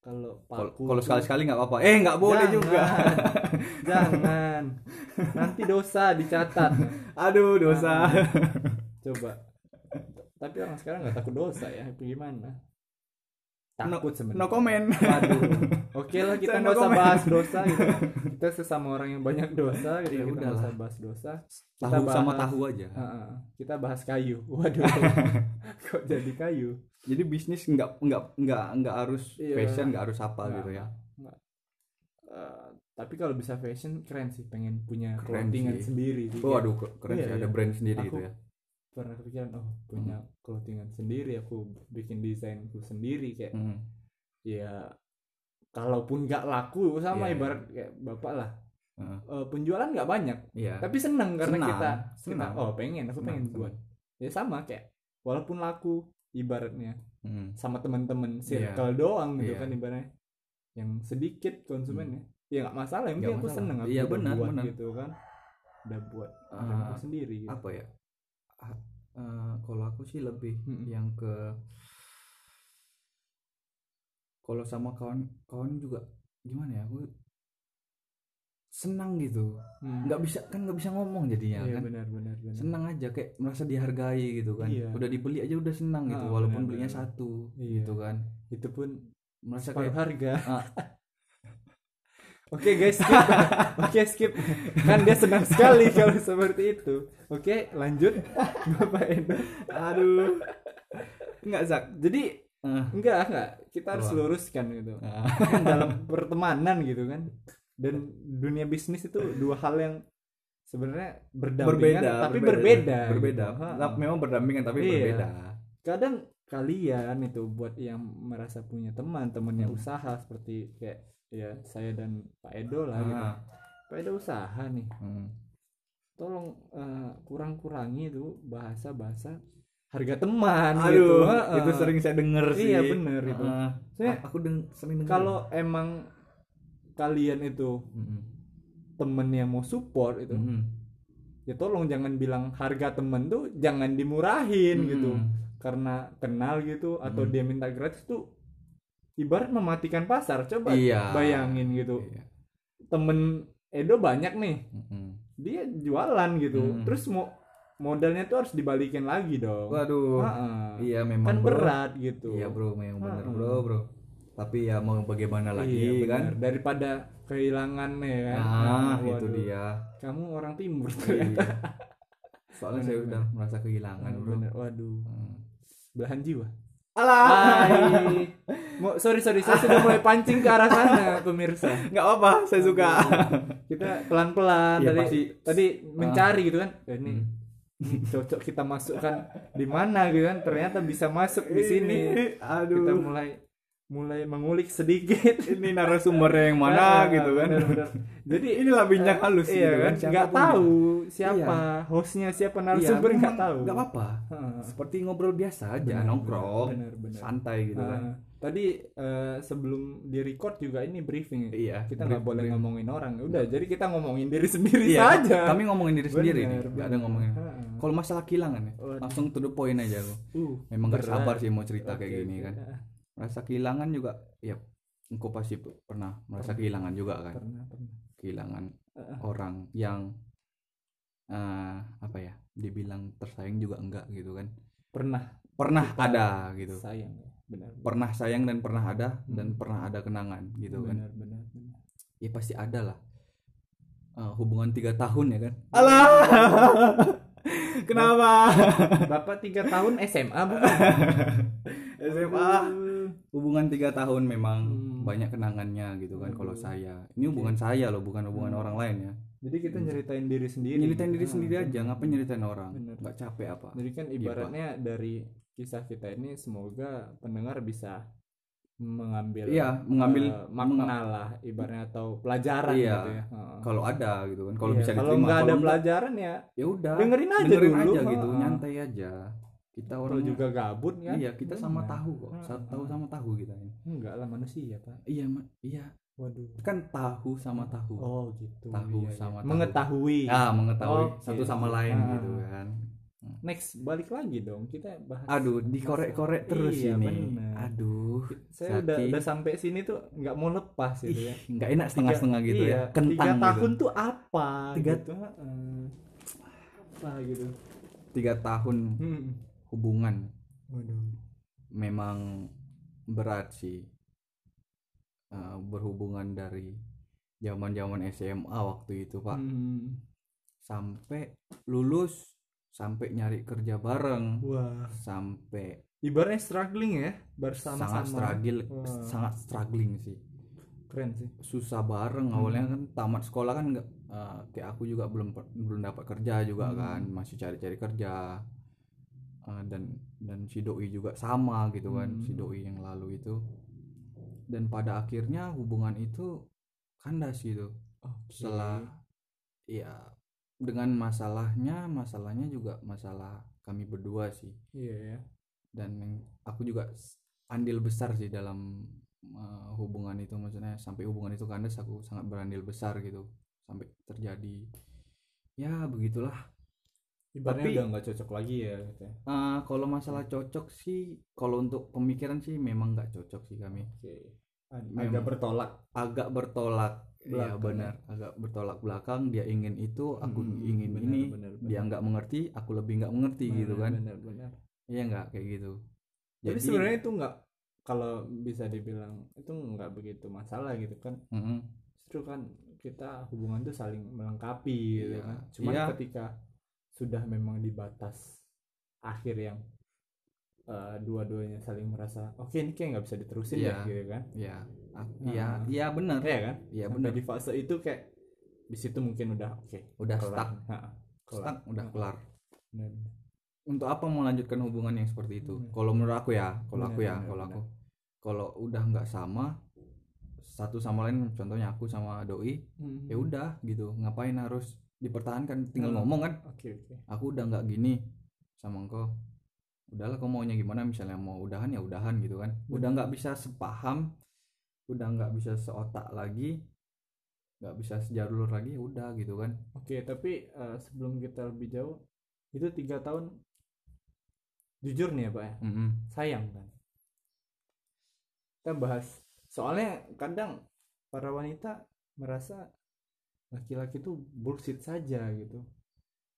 kalau paku kalau tuh- sekali sekali nggak apa-apa eh nggak boleh Jangan. juga jangan nanti dosa dicatat aduh dosa Ah, coba tapi orang sekarang nggak takut dosa ya apa gimana takut sebenarnya no comment Waduh. Oke lah kita nggak no usah comment. bahas dosa gitu. Kita sesama orang yang banyak dosa gitu. Ya kita nggak usah bahas dosa. Kita tahu sama tahu aja kita bahas kayu. Waduh. Kok jadi kayu? Jadi bisnis nggak nggak nggak nggak harus Iya. fashion nggak harus apa gitu ya. Eh, tapi kalau bisa fashion keren sih pengen punya Keren clothingan sih. sendiri sih. oh aduh keren Iya, sih ada iya. brand sendiri Aku- gitu ya pernah kepikiran oh punya clothingan sendiri aku bikin desainku sendiri kayak Hmm. ya kalaupun nggak laku sama Iya, iya. ibarat kayak bapak lah. Eh, penjualan nggak banyak tapi seneng karena Senang, kita senang. kita oh pengen aku Senang, pengen senang. buat ya sama kayak walaupun laku ibaratnya Hmm. sama teman-teman circle doang gitu Iya. kan ibaratnya yang sedikit konsumennya ya nggak masalah yang Nggak penting aku seneng aku udah benar, buat benar. gitu kan udah buat Ah, brandku sendiri gitu. apa ya eh, kalau aku sih lebih Mm-mm. yang ke kalau sama kawan kawan juga gimana ya aku senang gitu. Hmm. nggak bisa kan nggak bisa ngomong jadinya iya kan? benar benar benar. Senang aja kayak merasa dihargai gitu kan. Iya. udah dibeli aja udah senang gitu Ah, walaupun benar, belinya benar. satu Iya. gitu kan. Itu pun merasa kayak harga. Ah. Oke guys skip. Oke skip. Kan dia senang sekali kalau seperti itu. Oke lanjut. Bapak Endo. Aduh. Nggak zak. Jadi Ah. Enggak enggak Kita harus luruskan gitu. Kan Dalam pertemanan gitu kan Dan dunia bisnis itu dua hal yang sebenarnya berdampingan berbeda tapi berbeda berbeda gitu. Ha. Nah, memang berdampingan tapi Iya. berbeda kadang kalian itu buat yang merasa punya teman temannya Hmm. usaha seperti kayak ya saya dan Pak Edo lah gitu Ah. Pak Edo usaha nih Hmm. tolong eh, kurang-kurangi itu bahasa-bahasa harga teman Aduh, gitu Heeh. itu sering saya denger sih. Iya, bener itu. Heeh. Saya- aku deng sering denger. kalau emang kalian itu Mm-mm. temen yang mau support itu Mm-mm. ya tolong jangan bilang harga temen tuh jangan dimurahin Mm-mm. gitu karena kenal gitu atau Mm. dia minta gratis tuh ibarat mematikan pasar coba Iya. bayangin gitu Iya. temen Edo banyak nih Mm-mm. dia jualan gitu Mm. terus mau modalnya tuh harus dibalikin lagi dong Waduh. Heeh. Iya memang kan bro. berat gitu Iya bro, memang benar bro bro. Tapi ya mau bagaimana lagi Iya, kan? benar. daripada kehilangan ya kan Nah, itu Waduh. dia. kamu orang timur Iya. Soalnya saya Bener, udah merasa kehilangan bro. bener waduh Hmm. belahan jiwa Alah, Hai. Mau, sorry sorry saya sudah mulai pancing ke arah sana pemirsa. nggak apa, saya suka. Kita pelan pelan Iya, tadi pasti. tadi mencari gitu kan. Eh, ini cocok kita masukkan di mana gitu kan. Ternyata bisa masuk di sini. Kita Aduh. mulai mulai mengulik sedikit. Ini narasumber yang mana Ah, gitu kan? bener-bener. Jadi Inilah bincang halus iya gitu kan. Siapa pun Nggak tahu siapa hostnya siapa narasumber Iya, nggak tahu. nggak apa-apa. Seperti ngobrol biasa aja, Benar, nongkrong, benar, benar. santai gitu kan. Ah, tadi eh, sebelum di record juga ini briefing ya. Iya. kita nggak boleh brief. ngomongin orang udah jadi kita ngomongin diri sendiri Iya, saja Kami ngomongin diri sendiri nih, Bener, nggak ada bener. ngomongin. Kalau masalah kehilangan ya, langsung to the point aja aku. uh Memang gak sabar sih mau cerita kayak gini kan. Ah, Rasa kehilangan juga, ya, engkau pasti pernah merasa Pernah. kehilangan juga kan. pernah pernah Kehilangan Ah. orang yang eh, apa ya, dibilang tersayang juga enggak gitu kan. pernah Pernah Kita ada gitu. sayang ya benar Pernah sayang dan pernah ada dan Hmm. pernah ada kenangan gitu kan. benar benar benar. Ya pasti ada lah. Eh, hubungan tiga tahun ya kan. Alah. Kenapa? bapak tiga tahun SMA bukan SMA hubungan tiga tahun memang Hmm. banyak kenangannya gitu kan kalau Aduh. saya ini hubungan saya loh bukan hubungan Hmm. orang lain ya jadi kita nyeritain diri sendiri nyeritain diri Ah, sendiri benar. aja ngapain nyeritain orang Bener. nggak capek apa jadi kan Iya, ibaratnya dari kisah kita ini semoga pendengar bisa mengambil Iya, mengambil- eh, makna lah ibaratnya atau pelajaran Iya. gitu ya Heeh. kalau ada gitu kan kalau Iya, bisa kalau diterima nggak ada Kalau pelajaran ya ya udah dengerin aja dengerin dulu aja gitu nyantai aja kita orang juga gabut kan iya kita sama Benar. tahu kok Heeh. Sa- tahu sama tahu kita ini enggak lah manusia pak iya Ma- iya waduh kan tahu sama tahu oh gitu Tahu iya, iya. sama tahu. mengetahui ah mengetahui Oke. satu sama lain Ah. gitu kan next balik lagi dong kita bahas aduh dikorek-korek terus Iya, ini benar. aduh saya udah Zaki. udah sampai sini tuh nggak mau lepas gitu ya ih nggak enak setengah-setengah gitu iya, ya kentang tiga gitu. tahun tuh apa Tiga- gitu heeh. apa gitu tiga tahun hmm. Hubungan waduh memang berat sih Eh, berhubungan dari zaman zaman SMA waktu itu pak Hmm. sampai lulus sampai nyari kerja bareng wah sampai ibaratnya struggling ya bersama-sama sangat struggle Wah. sangat struggling sih keren sih susah bareng Hmm. awalnya kan tamat sekolah kan nggak eh, kayak aku juga belum belum dapat kerja juga Hmm. kan masih cari-cari kerja Eh, dan dan si doi juga sama gitu kan Hmm. si doi yang lalu itu. Dan pada akhirnya hubungan itu kandas gitu. Oke. setelah ya dengan masalahnya masalahnya juga masalah kami berdua sih. Iya ya. Dan yang- aku juga andil besar sih dalam uh, hubungan itu. Maksudnya sampai hubungan itu kandas aku sangat berandil besar gitu. Sampai terjadi ya begitulah ibaratnya Tapi- udah nggak cocok lagi ya gitu ya. Uh, kalau masalah cocok sih kalau untuk pemikiran sih memang nggak cocok sih kami oke Ag- agak bertolak agak bertolak ya Belakang. benar agak bertolak belakang dia ingin itu aku Hmm, ingin benar, ini benar, dia benar. nggak mengerti aku lebih nggak mengerti gitu Benar, kan benar benar iya nggak kayak gitu tapi sebenarnya itu nggak kalau bisa dibilang itu nggak begitu masalah gitu kan Mm-mm. justru kan kita hubungan tuh saling melengkapi gitu Iya. kan cuman Iya. ketika sudah memang di batas akhir yang eh, dua-duanya saling merasa oke ini kayak nggak bisa diterusin Iya. ya gitu kan ya aku- Ah. iya iya benar Iya kan iya benar di fase itu kayak di situ mungkin udah oke udah kelar. stuck Ha, kelar. stuck udah Ha, kelar benar. untuk apa melanjutkan hubungan yang seperti itu Hmm. kalau menurut aku ya kalau aku ya kalau aku kalau udah nggak sama satu sama lain contohnya aku sama doi Hmm. ya udah gitu ngapain harus dipertahankan tinggal Hmm. ngomong kan. Oke oke. Aku udah nggak gini sama engkau. Udahlah kau maunya gimana? Misalnya mau udahan ya udahan gitu kan. Udah Benar. nggak bisa sepaham udah nggak bisa seotak lagi nggak bisa sejalur lagi ya udah gitu kan. Oke tapi eh, sebelum kita lebih jauh itu tiga tahun jujur nih ya pak ya? Mm-mm. sayang kan? Kita bahas. Soalnya kadang para wanita merasa laki-laki itu bullshit saja gitu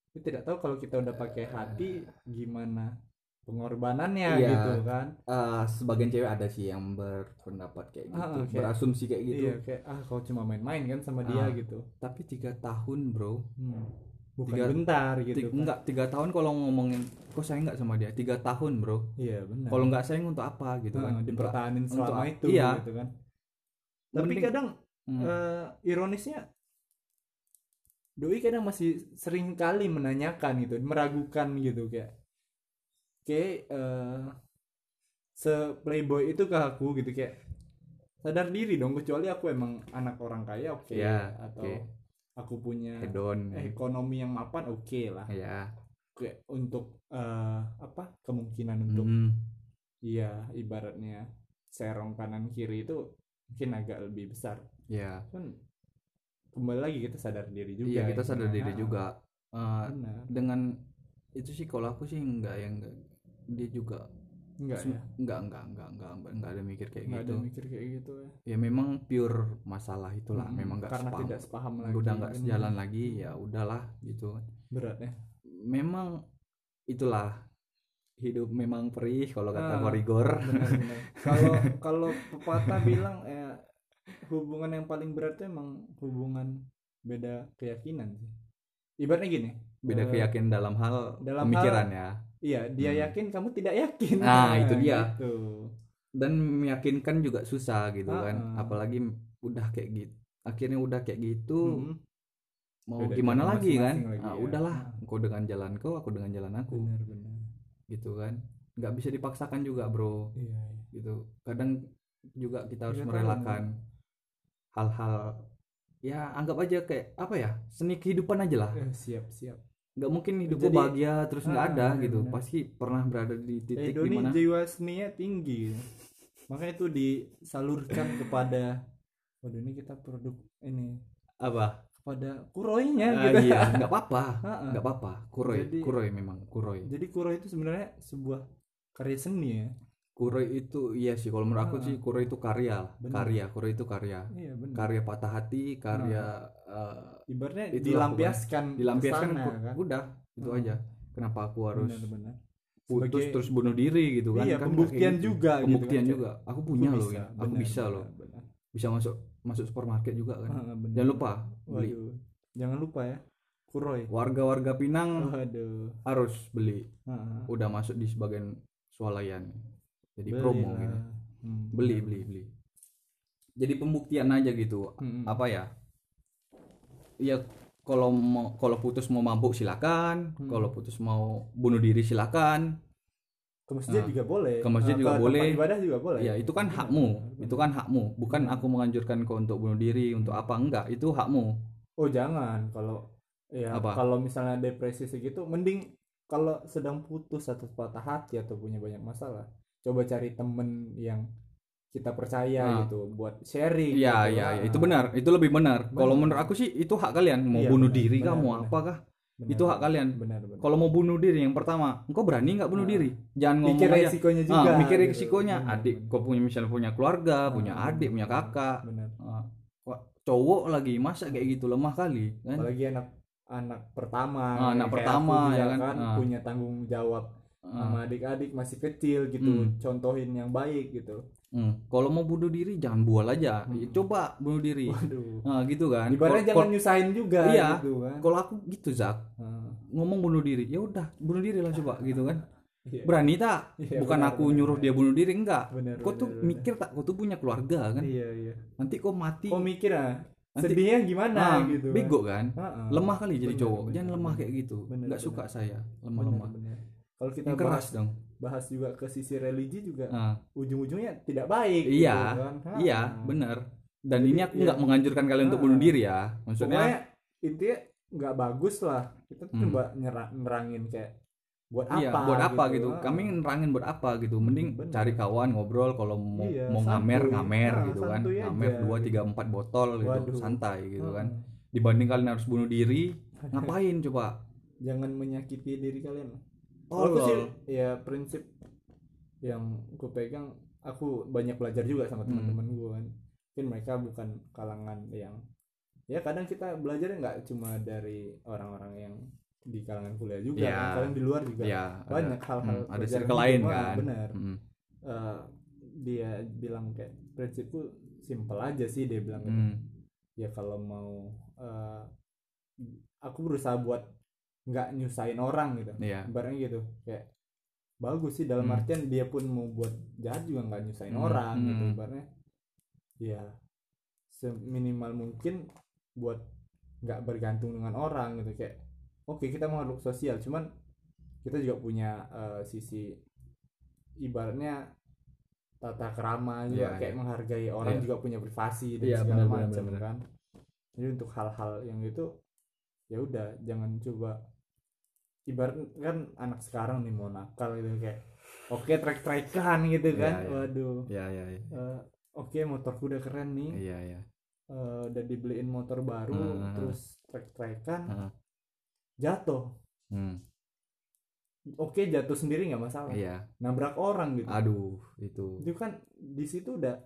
Tapi tidak tahu kalau kita udah pakai hati gimana pengorbanannya Iya. gitu kan Eh, sebagian cewek ada sih yang berpendapat kayak gitu Ah, oke. berasumsi kayak gitu iya kayak ah kau cuma main-main kan sama dia Ah. gitu tapi tiga tahun bro Hmm. bukan Tiga- bentar gitu Ti- kan. enggak tiga tahun kalau ngomongin kok sayang nggak sama dia tiga tahun bro iya benar kalau nggak sayang untuk apa gitu kan Ah, dipertahanin selama untuk- itu iya. gitu kan tapi Mending- kadang Hmm. eh, ironisnya doi kadang masih sering kali menanyakan gitu meragukan gitu kayak kayak eh se playboy itu ke aku? Gitu kayak sadar diri dong kecuali aku emang anak orang kaya oke. Iya, atau oke. aku punya hedon ekonomi yang mapan oke lah. Ya kayak untuk eh, apa kemungkinan untuk Mm. iya ibaratnya serong kanan kiri itu mungkin agak lebih besar. Ya kan kembali lagi kita sadar diri juga iya kita ya. sadar diri Nah, juga benar dengan itu sih kalau aku sih enggak yang dia juga enggak ya enggak enggak enggak enggak enggak, enggak ada mikir kayak enggak gitu ada mikir kayak gitu ya ya memang pure masalah itulah Mm-mm. memang enggak karena sepaham. tidak sepaham lagi udah enggak sejalan lagi ya udahlah gitu berat ya memang itulah hidup memang perih kalau kata Ah. Kalau kalau pepatah bilang ya hubungan yang paling berat itu emang hubungan beda keyakinan sih ibaratnya gini beda eh, keyakinan dalam hal dalam pemikiran ya iya dia Hmm. yakin kamu tidak yakin Nah, itu dia. gitu. dan meyakinkan juga susah gitu Ah, kan ah. apalagi udah kayak gitu akhirnya udah kayak gitu Mm-mm. mau Beda gimana lagi kan masing-masing lagi Ah, ya. udahlah Ah. kau dengan jalan kau aku dengan jalan aku benar-benar gitu kan nggak bisa dipaksakan juga bro iya, iya. gitu kadang juga kita harus tahu. merelakan hal-hal ya anggap aja kayak apa ya seni kehidupan aja lah. Eh, siap siap. Nggak mungkin hidup Jadi- bahagia terus nggak Ah, ada benar, gitu. pasti pernah berada di titik Edo ini di mana jiwa seninya tinggi. Makanya itu disalurkan kepada waduh ini kita produk ini. Apa? Kepada kuroinya Ah, gitu. iya nggak apa-apa. Nggak apa-apa. Kuroi Jadi- kuroi memang kuroi. Jadi kuroi itu sebenarnya sebuah karya seni ya kuroi itu iya sih kalau menurut aku Ah. sih kuroi itu karya lah Benar. karya kuroi itu karya. Iya karya patah hati karya eh, ibaratnya Itulah dilampiaskan dilampiaskan ke sana, ku- kan? udah itu Ah. aja. Kenapa aku harus benar-benar putus Sebagai- terus bunuh diri gitu kan? Iya Kan pembuktian gitu. juga gitu pembuktian kan. juga. Aku punya Aku loh bisa, ini. aku bisa loh. bisa masuk masuk supermarket juga kan. Ah, jangan lupa beli. Waduh. Jangan lupa ya kuroi. Warga-warga Pinang waduh. harus beli. Ah, udah masuk di sebagian swalayan jadi beli promo gitu. Hmm, beli beli beli. Jadi pembuktian aja gitu. Hmm, apa ya? Ya kalau mau kalau putus mau mabuk silakan. Hmm. kalau putus mau bunuh diri silakan. Ke masjid Ah. juga boleh. Ke masjid Ah, juga boleh. ibadah juga boleh. Ya itu kan Benar, hakmu. itu kan hakmu. Bukan Hmm. aku menganjurkan kau untuk bunuh diri untuk apa. Enggak itu hakmu. Oh jangan. Kalau ya Apa? kalau misalnya depresi segitu mending kalau sedang putus atau patah hati atau punya banyak masalah coba cari temen yang kita percaya Ah. gitu buat sharing Iya gitu. iya iya, itu benar itu lebih benar kalau Benar. menurut aku sih itu hak kalian mau Iya, bunuh benar, diri benar, kah mau benar. apakah benar, itu hak kalian benar benar kalau mau bunuh diri yang pertama engkau berani nggak bunuh Ah. diri jangan ngomong mikir aja resikonya ah, juga mikir gitu. resikonya Benar, adik benar. kau punya misalnya punya keluarga punya Ah, adik punya kakak benar Ah, kok cowok lagi masa kayak gitu lemah kali kan apalagi anak anak pertama Ah, anak pertama, ya kan? misalkan, Ah. punya tanggung jawab sama adik-adik masih kecil gitu Hmm. contohin yang baik gitu hmm. kalau mau bunuh diri jangan bual aja Hmm. coba bunuh diri waduh nah, gitu kan ibaratnya jangan nyusahin juga Iya. gitu kan kalau aku gitu Zak Ah, ngomong bunuh diri ya udah bunuh diri lah coba gitu kan iya. berani tak Iya, bukan benar, aku benar, nyuruh benar. dia bunuh diri enggak benar kau tuh benar. mikir tak kau tuh punya keluarga kan iya iya nanti kau mati kok mikir ah Nanti- sedihnya gimana ah, gitu kan. bego kan Ah, ah. lemah kali jadi cowok benar, jangan lemah benar. kayak gitu Benar, nggak benar. suka saya lemah-lemah. Kalau kita yang bahas, keras dong bahas juga ke sisi religi juga Ah, ujung-ujungnya tidak baik Iya, gitu kan. Iya benar dan Jadi, ini aku iya. nggak menganjurkan kalian untuk Ah. bunuh diri ya maksudnya pokoknya intinya nggak bagus lah kita tuh Hmm. coba nyera- nerangin kayak buat iya apa buat apa gitu, Ah. kami nerangin buat apa gitu mending Benar. cari kawan ngobrol kalau mau Iya, mau ngamer santuy. ngamer Ah, gitu kan ngamer dua gitu. tiga empat botol gitu Waduh. santai gitu Ah, kan dibanding kalian harus bunuh diri ngapain coba jangan menyakiti diri kalian Oh, aku sih ya prinsip yang aku pegang aku banyak belajar juga sama Hmm. teman-teman gue kan mungkin mereka bukan kalangan yang ya kadang kita belajar nggak cuma dari orang-orang yang di kalangan kuliah juga Iya. kan. kadang di luar juga ya banyak hal-hal hmm, ada circle lain hidup. Ah, kan benar Hmm. Eh, dia bilang kayak prinsipku simpel aja sih dia bilang gitu. Hmm. ya kalau mau eh, aku berusaha buat nggak nyusahin orang gitu Iya. ibaratnya gitu kayak bagus sih dalam Hmm. artian dia pun mau buat jahat juga nggak nyusahin Hmm, orang gitu hmm. ibaratnya ya seminimal mungkin buat nggak bergantung dengan orang gitu kayak oke kita makhluk sosial cuman kita juga punya eh, sisi ibaratnya tata kerama juga Iya, kayak iya. menghargai orang Iya. juga punya privasi dan Iya, segala macam kan jadi untuk hal-hal yang itu ya udah jangan coba ibarat kan anak sekarang nih mau nakal gitu kayak oke trek-trekan gitu kan. Iya, iya. waduh. Ya ya ya eh, oke motorku udah keren nih. Iya iya. Eh, udah dibeliin motor baru Hmm. terus trek-trekan Hmm. jatuh. Hmm. oke jatuh sendiri nggak masalah. Iya. Nabrak orang gitu. Aduh itu. Itu kan di situ udah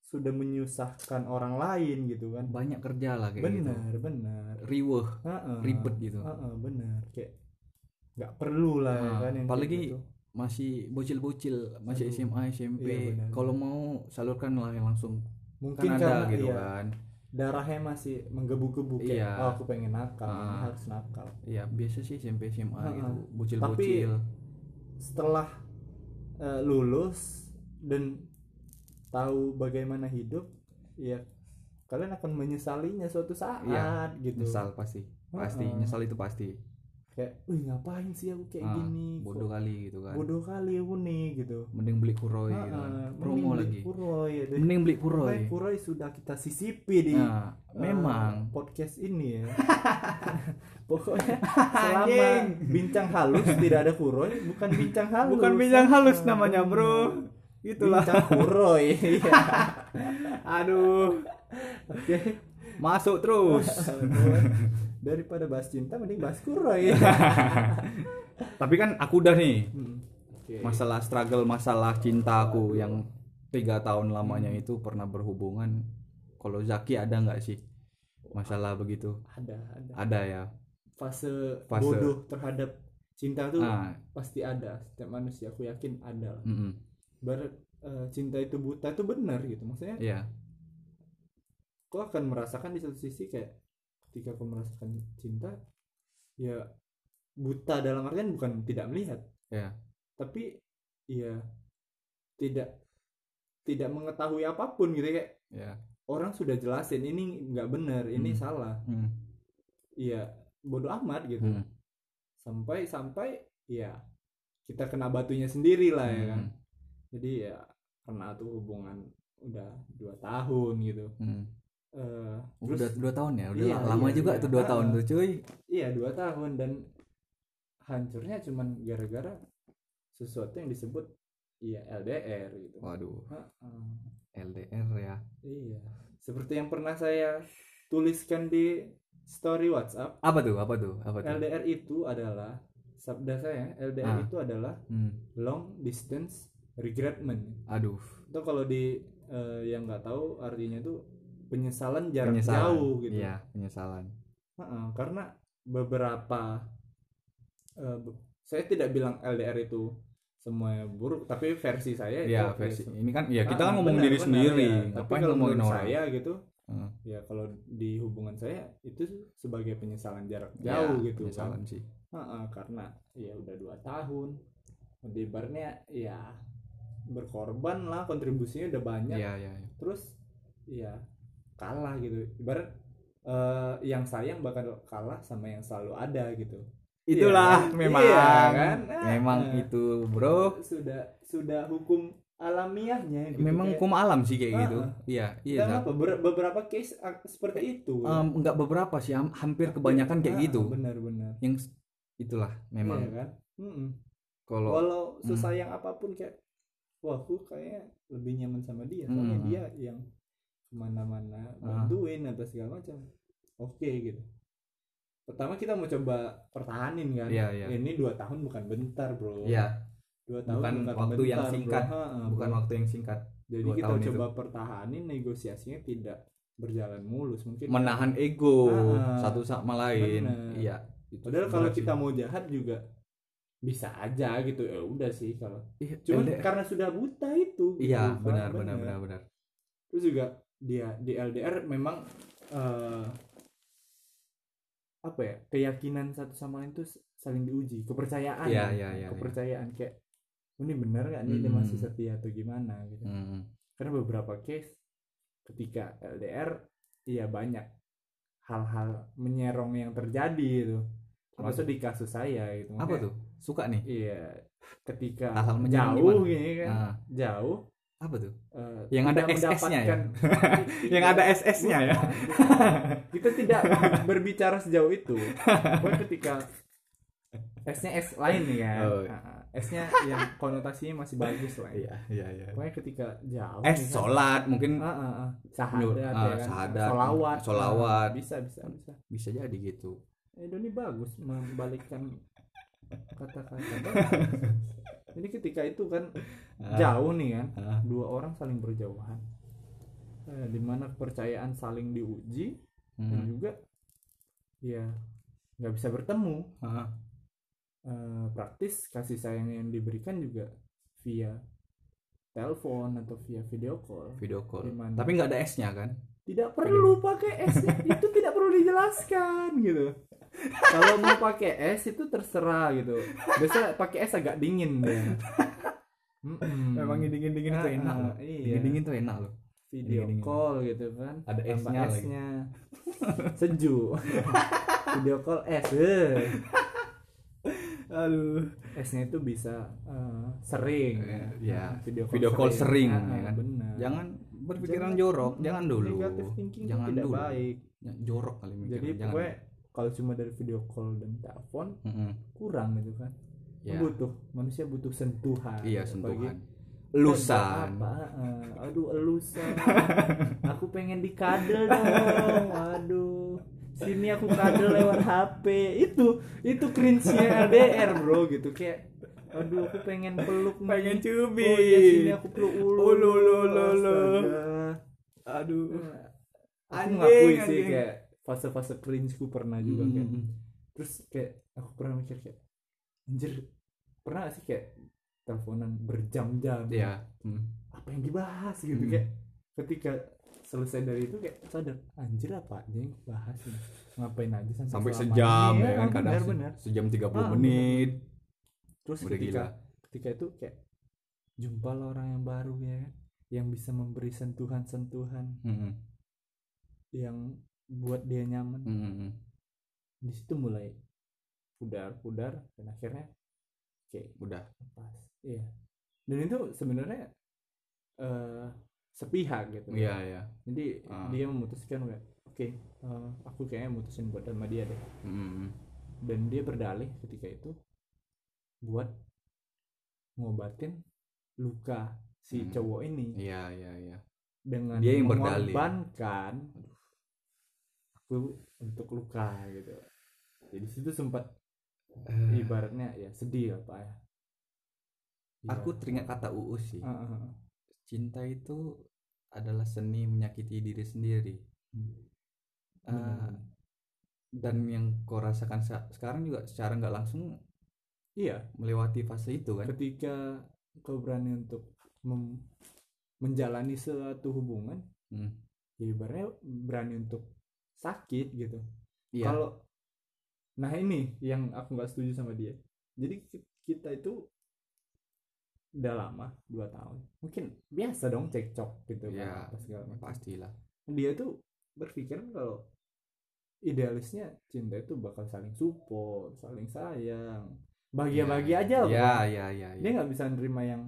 sudah menyusahkan orang lain gitu kan. Banyak kerja lah kayak gitu. Benar benar. Riweh Heeh. ribet gitu. Heeh, benar. Kayak nggak perlu lah ya Ah, kan yang apalagi gitu. masih bocil-bocil masih Aduh. SMA SMP Iya, benar. kalau mau salurkan lah yang langsung mungkin kan ada karena gitu iya, kan darahnya masih menggebu-gebu kayak Iya. oh aku pengen nakal Ah. harus nakal Iya biasa sih SMP SMA Ah, gitu ah. bocil-bocil setelah eh, lulus dan tahu bagaimana hidup ya kalian akan menyesalinya suatu saat Iya, gitu nyesal pasti pasti Ah, ah. nyesal itu pasti kayak wih ngapain sih aku kayak Ah, gini? Bodoh Kok kali gitu kan. bodoh kali aku nih gitu. Mending beli kuroi gitu Ah, kan. ah, promo mending beli lagi. Kuroi ya mending beli Makanya kuroi Kuroi sudah kita sisipi di nah eh, memang. podcast ini ya. Pokoknya selama bincang halus tidak ada kuroi bukan bincang halus. Bukan bincang halus Ah, namanya bro. Itulah. Bincang kuroi. Aduh. Oke. Masuk terus daripada bahas cinta mending bahas kuroi tapi kan aku udah nih. Hmm, oke. masalah struggle masalah cinta aku yang tiga tahun lamanya itu pernah berhubungan. Kalau Zaki ada nggak sih masalah begitu? Ada ada. Ada ya. Fase, Fase. bodoh terhadap cinta tuh ah. pasti ada. Setiap manusia aku yakin ada lah. mm-mm. Barat eh, cinta itu buta itu benar gitu. Maksudnya iya. kau akan merasakan di satu sisi kayak ketika kau merasakan cinta ya buta dalam artian bukan tidak melihat Iya. tapi ya tidak tidak mengetahui apa pun gitu kayak ya orang sudah jelasin ini nggak benar ini Hmm. salah Hmm. iya bodoh amat gitu Hmm. sampai sampai ya kita kena batunya sendiri lah ya kan Hmm. jadi ya karena tuh hubungan udah dua tahun gitu Hmm. Eh, udah dua tahun ya? Udah Iya, lama iya, juga iya. tuh dua Ah, tahun ah. tuh cuy. iya dua tahun. Dan hancurnya cuman gara-gara sesuatu yang disebut iya LDR gitu. Waduh. Heeh. LDR ya. Iya. Seperti yang pernah saya tuliskan di story WhatsApp. Apa tuh? Apa tuh? Apa tuh? LDR itu adalah sabda saya LDR Ah. itu adalah Hmm. long distance regretment. Aduh. Itu kalau di eh, yang nggak tahu artinya itu penyesalan jarak penyesalan jauh gitu iya penyesalan Heeh, karena beberapa be- saya tidak bilang LDR itu semuanya buruk tapi versi saya Iya itu versi ya, ini kan ya kita Ah, kan ngomong benar, diri benar, sendiri ya. tapi kalau ngomongin orang saya gitu Heeh. ya kalau di hubungan saya itu sebagai penyesalan jarak Ya, jauh gitu kan. penyesalan sih Heeh, karena ya udah dua tahun di ibaratnya ya berkorban lah kontribusinya udah banyak iya iya iya. terus ya kalah gitu ibarat eh, yang sayang bakal kalah sama yang selalu ada gitu itulah kan? memang Iya kan? memang Ah. itu bro sudah sudah hukum alamiahnya gitu. memang Kayak, hukum alam sih kayak Ah, gitu ah. iya iya Zak. apa ber- beberapa case ah, seperti itu Em, nggak beberapa sih ham- hampir kebanyakan kayak Ah, gitu benar-benar yang itulah memang Iya kan Mm-mm. kalau walau Hmm. sesayang apa pun kayak wah aku kayaknya lebih nyaman sama dia soalnya Hmm. dia yang ke mana-mana Ah. bantuin atau segala macam oke gitu pertama kita mau coba pertahanin kan Iya, iya. ini dua tahun bukan bentar bro ya dua tahun bukan bukan, waktu yang bentar, singkat. bro. Ha-ha, bukan bro. waktu yang singkat jadi dua kita tahun itu. coba pertahanin negosiasinya tidak berjalan mulus mungkin menahan ego Ah, satu sama lain bener. iya itu padahal kalau sih. kita mau jahat juga bisa aja gitu ya udah sih kalau Iya, cuman LDR. karena sudah buta itu gitu iya kan, benar benar benar benar terus juga dia di LDR memang eh, apa ya keyakinan satu sama lain tuh saling diuji kepercayaan Iya, ya. iya, iya, kepercayaan kayak "Oh, ini benar nggak nih dia Hmm. masih setia atau gimana? gitu. Hmm. karena beberapa case ketika LDR iya banyak hal-hal menyerong yang terjadi itu Apa termasuk di kasus saya gitu apa tuh? Suka nih? Iya ketika Hal-hal menyerong jauh gini kan Ah, jauh apa tuh eh, Yang ada SS-nya ya? yang ada SS-nya ya kita tidak berbicara sejauh itu Pokoknya ketika S-nya S lain nih kan Oh. Ah, S-nya yang konotasinya masih bagus lah ya. iya iya iya pokoknya ketika jauh eh nih kan. sholat mungkin Ah, ah, ah. Nur- sahadat ah, ya kan sahadat, solawat solawat. Ah, bisa bisa bisa bisa jadi gitu eh Doni bagus membalikkan kata-kata jadi ketika itu kan Ah. jauh nih kan Ah, dua orang saling berjauhan eh, di mana kepercayaan saling diuji dan hmm. juga ya nggak bisa bertemu Ah, Eh, praktis kasih sayang yang diberikan juga via telepon atau via video call video call Gimana? tapi nggak ada S-nya kan tidak perlu pakai S itu tidak perlu dijelaskan gitu. Kalau mau pakai S itu terserah gitu. Biasa pakai S agak dingin deh Mm-mm. memang dingin dingin tuh Ah, enak ah, iya. dingin dingin tuh enak loh. Video dingin-dingin. call gitu kan. Ada Tambah S-nya lagi. S-nya. Sejuk. Video call S eh. aduh. S-nya itu bisa eh, sering. Eh, ya, video video call sering, Ah, ya kan? benar. Jangan berpikiran Jangan- jorok jangan dulu. negatif thinking jangan tidak dulu. baik. Ya, jorok kali mikirnya jadi jangan. pokoknya kalau cuma dari video call dan telepon Mm-mm. kurang gitu kan. Ya butuh manusia butuh sentuhan. Iya Apalagi, sentuhan. "Eh, lusan. buat apa Eh, aduh elusan aku pengen dikadel dong. Waduh. Sini aku kadel lewat HP itu itu cringe-nya LDR bro gitu. Kayak aduh aku pengen peluk nih. Pengen cubit. oh iya sini aku peluk ulu Ulu, ulu, ulu, aduh. Aku Anjing, ngakui sih kayak fase-fase cringe ku pernah juga kayak. Mm-mm. terus kayak aku pernah mikir kayak anjir pernah gak sih kayak teleponan berjam-jam? Ya Hmm. apa yang dibahas gitu Hmm. kayak. Ketika selesai dari itu kayak sadar anjir apa aja yang bahas ngapain aja sampai, sampai sejam ini?" ya kan kadang se- benar sejam 30 Ah, menit terus udah ketika gila. ketika itu kayak jumpa orang yang baru ya kan? Yang bisa memberi sentuhan-sentuhan. Mm-mm. yang buat dia nyaman. Mm-mm. di situ mulai pudar-pudar dan akhirnya kayak udah. lepas. Iya. Dan itu sebenarnya eh sepihak gitu. Iya iya. Jadi Ah. dia memutuskan kayak oke eh, aku kayaknya mutusin buat sama dia deh. Mm-mm. dan dia berdalih ketika itu buat ngobatin luka si Hmm. cowok ini. Iya iya iya. Dengan Dia yang mengorbankan aku untuk luka gitu. Jadi situ sempat Eh, ibaratnya ya sedih apa ya. Aku teringat kata Uus sih. Ah, ah. cinta itu adalah seni menyakiti diri sendiri. Hmm. Benar. dan yang kau rasakan sa- sekarang juga secara nggak langsung iya. Melewati fase itu kan? Ketika kau berani untuk menjalani suatu hubungan Hmm. ya ibaratnya berani untuk sakit gitu. Iya. Kalau nah ini yang aku nggak setuju sama dia. Jadi ki- kita itu udah lama dua tahun. Mungkin biasa dong cekcok gitu kan, Iya, apa segala macam. pastilah. Dia tuh berpikir kalau idealisnya cinta itu bakal saling support saling sayang bahagia-bahagia aja lah ya pokoknya. ya ya, ya. dia nggak bisa nerima yang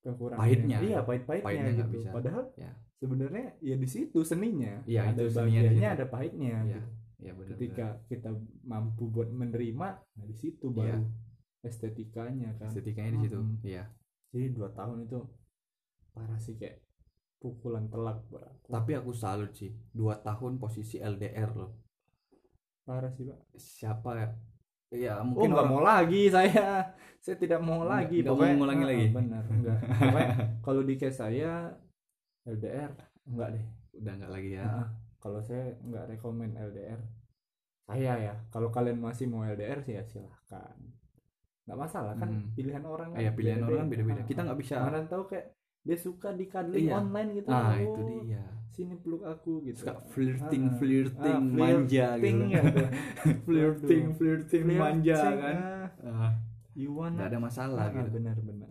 kekurangan Pahitnya. iya pahit-pahitnya Pahitnya gitu bisa. padahal Ya. sebenarnya ya di situ seninya Iya, ada bahagianya ada pahitnya Iya, gitu. ya benar ketika kita mampu buat menerima nah di situ baru Iya. estetikanya kan estetikanya di situ iya jadi dua tahun itu parah sih kayak pukulan telak tapi aku salut sih dua tahun posisi LDR loh parah sih pak siapa ya ya oh mungkin nggak orang mau lagi saya. Saya tidak mau Nggak- lagi. nggak mau ngulangi Ah, lagi? benar enggak pokoknya kalau di case saya LDR enggak deh. Udah nggak lagi ya? Ah, kalau saya nggak rekomen LDR saya ya kalau kalian masih mau LDR sih ya silahkan. Nggak masalah kan Hmm. pilihan orang Eh, ya pilihan orang kan beda-beda. Ah, kita nggak bisa mana tahu kayak dia suka di cuddling Iya. online gitu. Ah Oh, itu dia. sini peluk aku gitu. Suka flirting Ah, flirting ah, manja flirting gitu ya flirting flirting manja Flirting, kan. Ah, you wanna nggak ada masalah Ah, gitu. benar-benar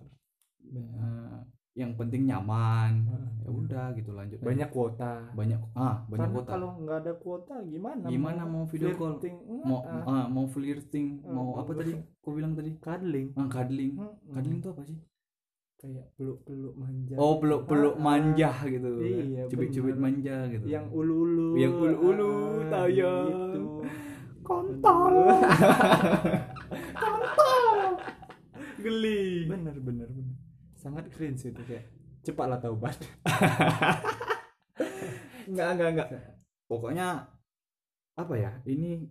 Ah, yang penting nyaman. Ah, ya udah gitu lanjut aja. banyak kuota. Banyak ah banyak Karena kota kalau nggak ada kuota gimana Gimana mau video call? flirting? mau Ah, ah, mau flirting? Ah, mau apa tadi? Kau bilang tadi? cuddling. Ah cuddling. Hmm, cuddling tuh apa sih kayak peluk-peluk manja oh peluk peluk Ah, ah. manja gitu Iya, cubit cubit bener. manja gitu. Yang ulu-ulu. Yang ulu-ulu, Ah, tayang. gitu. kontol. Geli. Bener bener bener sangat cringe itu kayak cepatlah taubat. Enggak enggak enggak pokoknya apa ya ini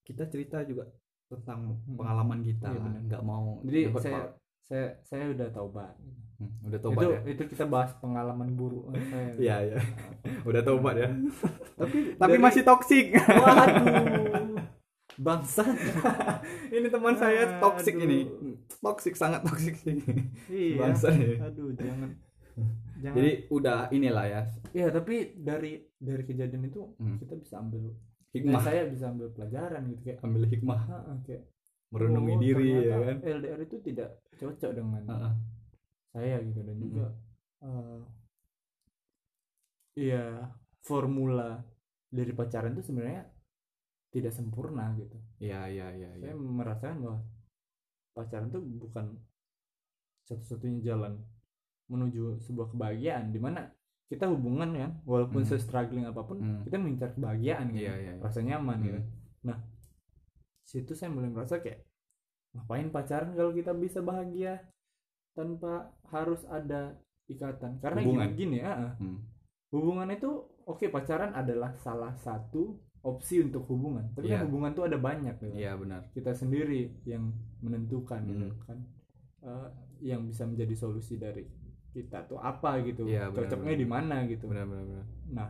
kita cerita juga tentang Hmm. pengalaman kita. Iya, nggak mau jadi saya saya saya udah taubat. Hmm, udah tobat itu ya? itu kita bahas pengalaman buruk saya. Iya iya. Udah tobat ya? Tapi tapi dari- masih toksik waduh. Bangsat. Ini teman saya toksik ini. Toksik sangat toksik sih iya. Bangsa ya. aduh jangan. Jangan. Jadi udah inilah ya. Ya tapi dari dari kejadian itu Hmm. kita bisa ambil hikmah. Nah, saya bisa ambil pelajaran gitu kayak ambil hikmah. Ah, ah, kayak merenungi oh, diri ya kan LDR itu tidak cocok dengan Heeh. saya gitu dan juga eh, iya formula dari pacaran itu sebenarnya tidak sempurna gitu iya iya iya iya saya merasakan bahwa pacaran tuh bukan satu-satunya jalan menuju sebuah kebahagiaan di mana kita hubungan kan walaupun Hmm. se-struggling apa pun Hmm. kita mengincar kebahagiaan gitu Iya, iya, iya. rasa nyaman Hmm. gitu nah situ saya mulai merasa kayak ngapain pacaran kalau kita bisa bahagia tanpa harus ada ikatan karena Hubungan. gini, gini ah. Hmm. hubungan itu oke pacaran adalah salah satu opsi untuk hubungan tapi kan Iya. hubungan tuh ada banyak gitu Iya benar. kita sendiri yang menentukan gitu Hmm. kan Eh, yang bisa menjadi solusi dari kita tuh apa gitu Iya, benar, cocoknya di mana gitu Benar benar benar. nah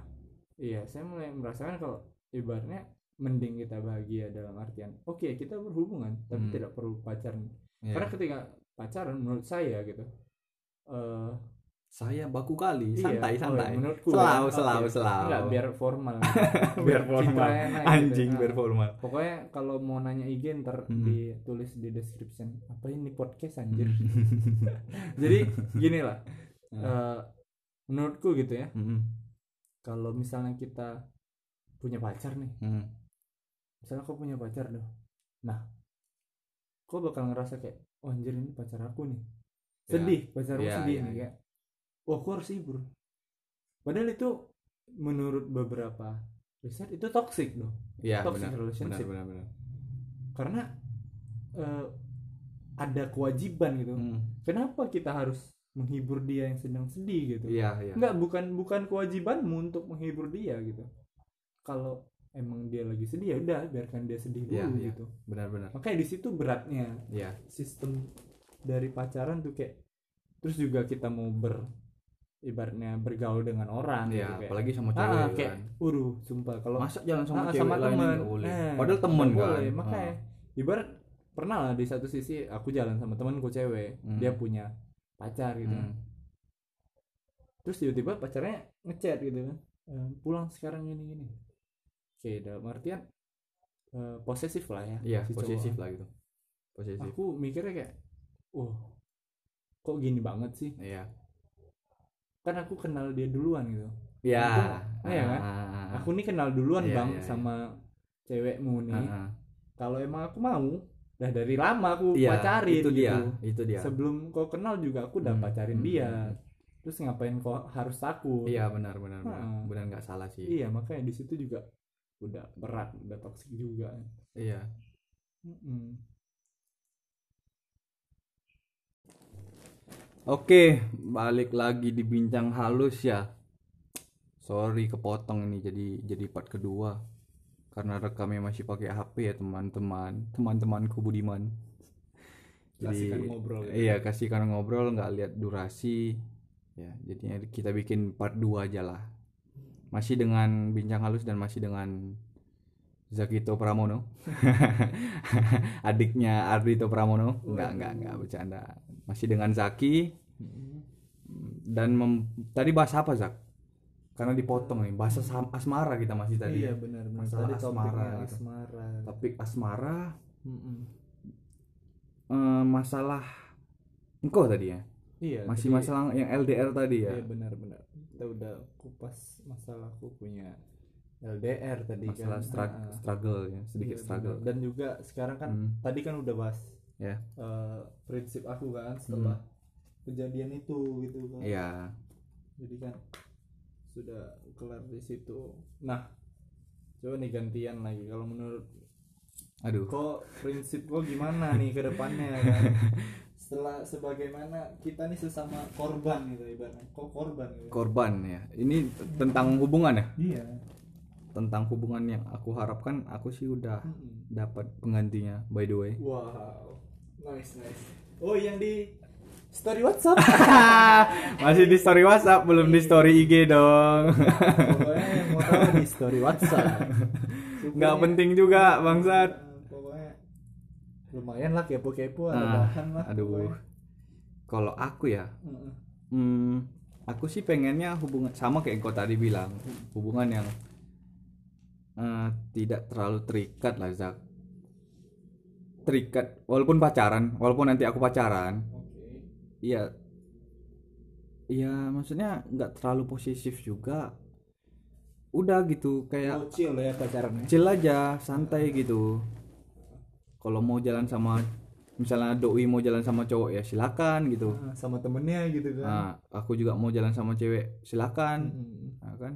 iya saya mulai merasakan kalau ibaratnya mending kita bahagia dalam artian oke kita berhubungan tapi Hmm. tidak perlu pacaran Iya. karena ketika pacaran menurut saya gitu eh saya baku kali, iya, santai oh, santai. menurutku Selalu, ya. selalu, selalu. Enggak, biar formal biar formal. enak gitu. Anjing Nah. biar formal. pokoknya kalau mau nanya IG ntar Hmm. ditulis di description apa ini podcast anjir Hmm. jadi gini lah Hmm. eh, menurutku gitu ya Hmm. kalau misalnya kita punya pacar nih Hmm. Misalnya kau punya pacar dong nah kau bakal ngerasa kayak oh anjir ini pacar aku nih Ya. sedih pacarmu Ya, sedih ya, nih ya. kayak wah aku harus hibur padahal itu menurut beberapa riset itu toxic dong Iya Toxic benar. Benar relationship. benar benar. karena eh, ada kewajiban gitu Hmm. kenapa kita harus menghibur dia yang sedang sedih gitu Iya iya. Enggak, bukan bukan kewajibanmu untuk menghibur dia gitu. Kalau emang dia lagi sedih ya udah biarkan dia sedih dulu Iya, iya. gitu. Benar benar. Makanya di situ beratnya Iya. sistem dari pacaran tuh kayak terus juga kita mau ber ibaratnya bergaul dengan orang Iya, gitu kayak. apalagi sama Ah, cewek kayak kan. sumpah kalau Masa jalan sama Ah, cewek sama lain temen. boleh. Eh, Padahal temen kan. boleh. makanya Ah. ibarat pernah lah di satu sisi aku jalan sama temanku cewek Hmm. dia punya pacar gitu Hmm. terus tiba-tiba pacarnya ngechat gitu kan "Eh, pulang sekarang gini gini oke dalam artian eh, posesif lah ya Iya, si cowok. posesif lah gitu. Posesif. aku mikirnya kayak oh kok gini banget sih Iya. kan aku kenal dia duluan gitu Iya. Aku- iya kan? Ah, ah, ah. aku nih kenal duluan Iya, bang iya, sama cewekmu nih kalau emang aku mau dah dari lama aku pacarin itu dia, gitu. itu dia. sebelum kau kenal juga aku udah Hmm, pacarin hmm, dia hmm. terus ngapain kau harus takut Iya, benar benar benar. Ah. Benar nggak salah sih. iya makanya di situ juga udah berat udah toksik juga Iya. Mm-mm. Oke, balik lagi di bincang halus ya. Sorry kepotong ini jadi jadi part kedua. Karena rekamnya masih pakai HP ya teman-teman, teman-temanku Budiman. Kasihkan ngobrol gitu. Iya, kasihkan ngobrol nggak lihat durasi. Ya, jadinya kita bikin part 2 aja lah. Masih dengan bincang halus dan masih dengan Zakito Pramono. Adiknya Ardito Pramono. Enggak, enggak, enggak bercanda. Masih dengan Zaki dan mem- tadi bahas apa Zak? Karena dipotong nih, bahasa asmara kita masih tadi. iya benar benar Masalah tadi asmara gitu. asmara Topik asmara, Mm-mm. eh, masalah engkau tadi ya. iya Masih tadi- masalah yang LDR tadi ya. iya benar benar kita udah kupas masalahku punya LDR tadi masalah kan Ah, struggle ya, sedikit iya, struggle. dan juga sekarang kan Hmm. tadi kan udah bahas Ya. eh, prinsip aku kan setelah kejadian itu gitu kan Iya. jadi kan sudah kelar di situ nah coba nih gantian lagi kalau menurut Aduh. kok prinsip kok gimana nih ke depannya kan setelah sebagaimana kita nih sesama korban gitu ibaratnya kok korban gitu Korban ya. Ini tentang hubungan ya. iya Tentang hubungan yang aku harapkan aku sih udah Mm-mm. dapat penggantinya by the way. wow nice nice oh yang di story WhatsApp Masih di story WhatsApp, belum di story IG dong. pokoknya yang mau tahu di story WhatsApp Nggak penting juga, bangsat. Lumayan lah kepo-kepo ada Ah, bahan lah Aduh. Kalau aku ya, Mm-mm. hmm, aku sih pengennya hubungan sama kayak kau tadi bilang, hubungan yang eh, tidak terlalu terikat lah Zak. Terikat, walaupun pacaran, walaupun nanti aku pacaran, iya, iya maksudnya nggak terlalu posesif juga. Udah gitu, kayak oh, chill ya pacarannya chill aja santai gitu kalau mau jalan sama misalnya doi mau jalan sama cowok ya silakan gitu. Nah, sama temennya gitu kan. Nah aku juga mau jalan sama cewek silakan. Mm-mm. nah, kan?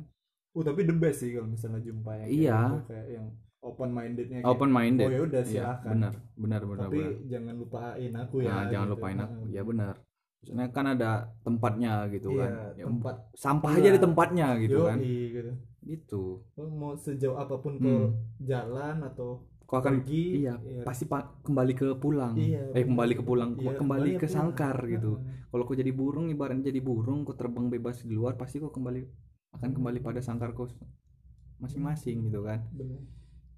Oh tapi the best sih kalau misalnya jumpa yang kayak Iya. gitu, kayak yang open mindednya open minded oh ya udah Iya, silakan. benar benar benar tapi benar. jangan lupain aku ya Nah, jangan gitu. lupain aku. Nah, ya benar. Maksudnya kan ada tempatnya gitu iya, kan. Ya, tempat sampah Iya. aja di tempatnya gitu Yoi, kan. gitu. Gitu. Lo mau sejauh apa pun Hmm. kau jalan atau kau akan pergi iya iya. pasti pa- kembali ke pulang Iya, eh kembali ke pulang Iya, kembali ke pulang. sangkar gitu Nah, kalau kau jadi burung ibaratnya jadi burung kau terbang bebas di luar pasti kau kembali akan kembali pada sangkar kau masing-masing gitu kan benar.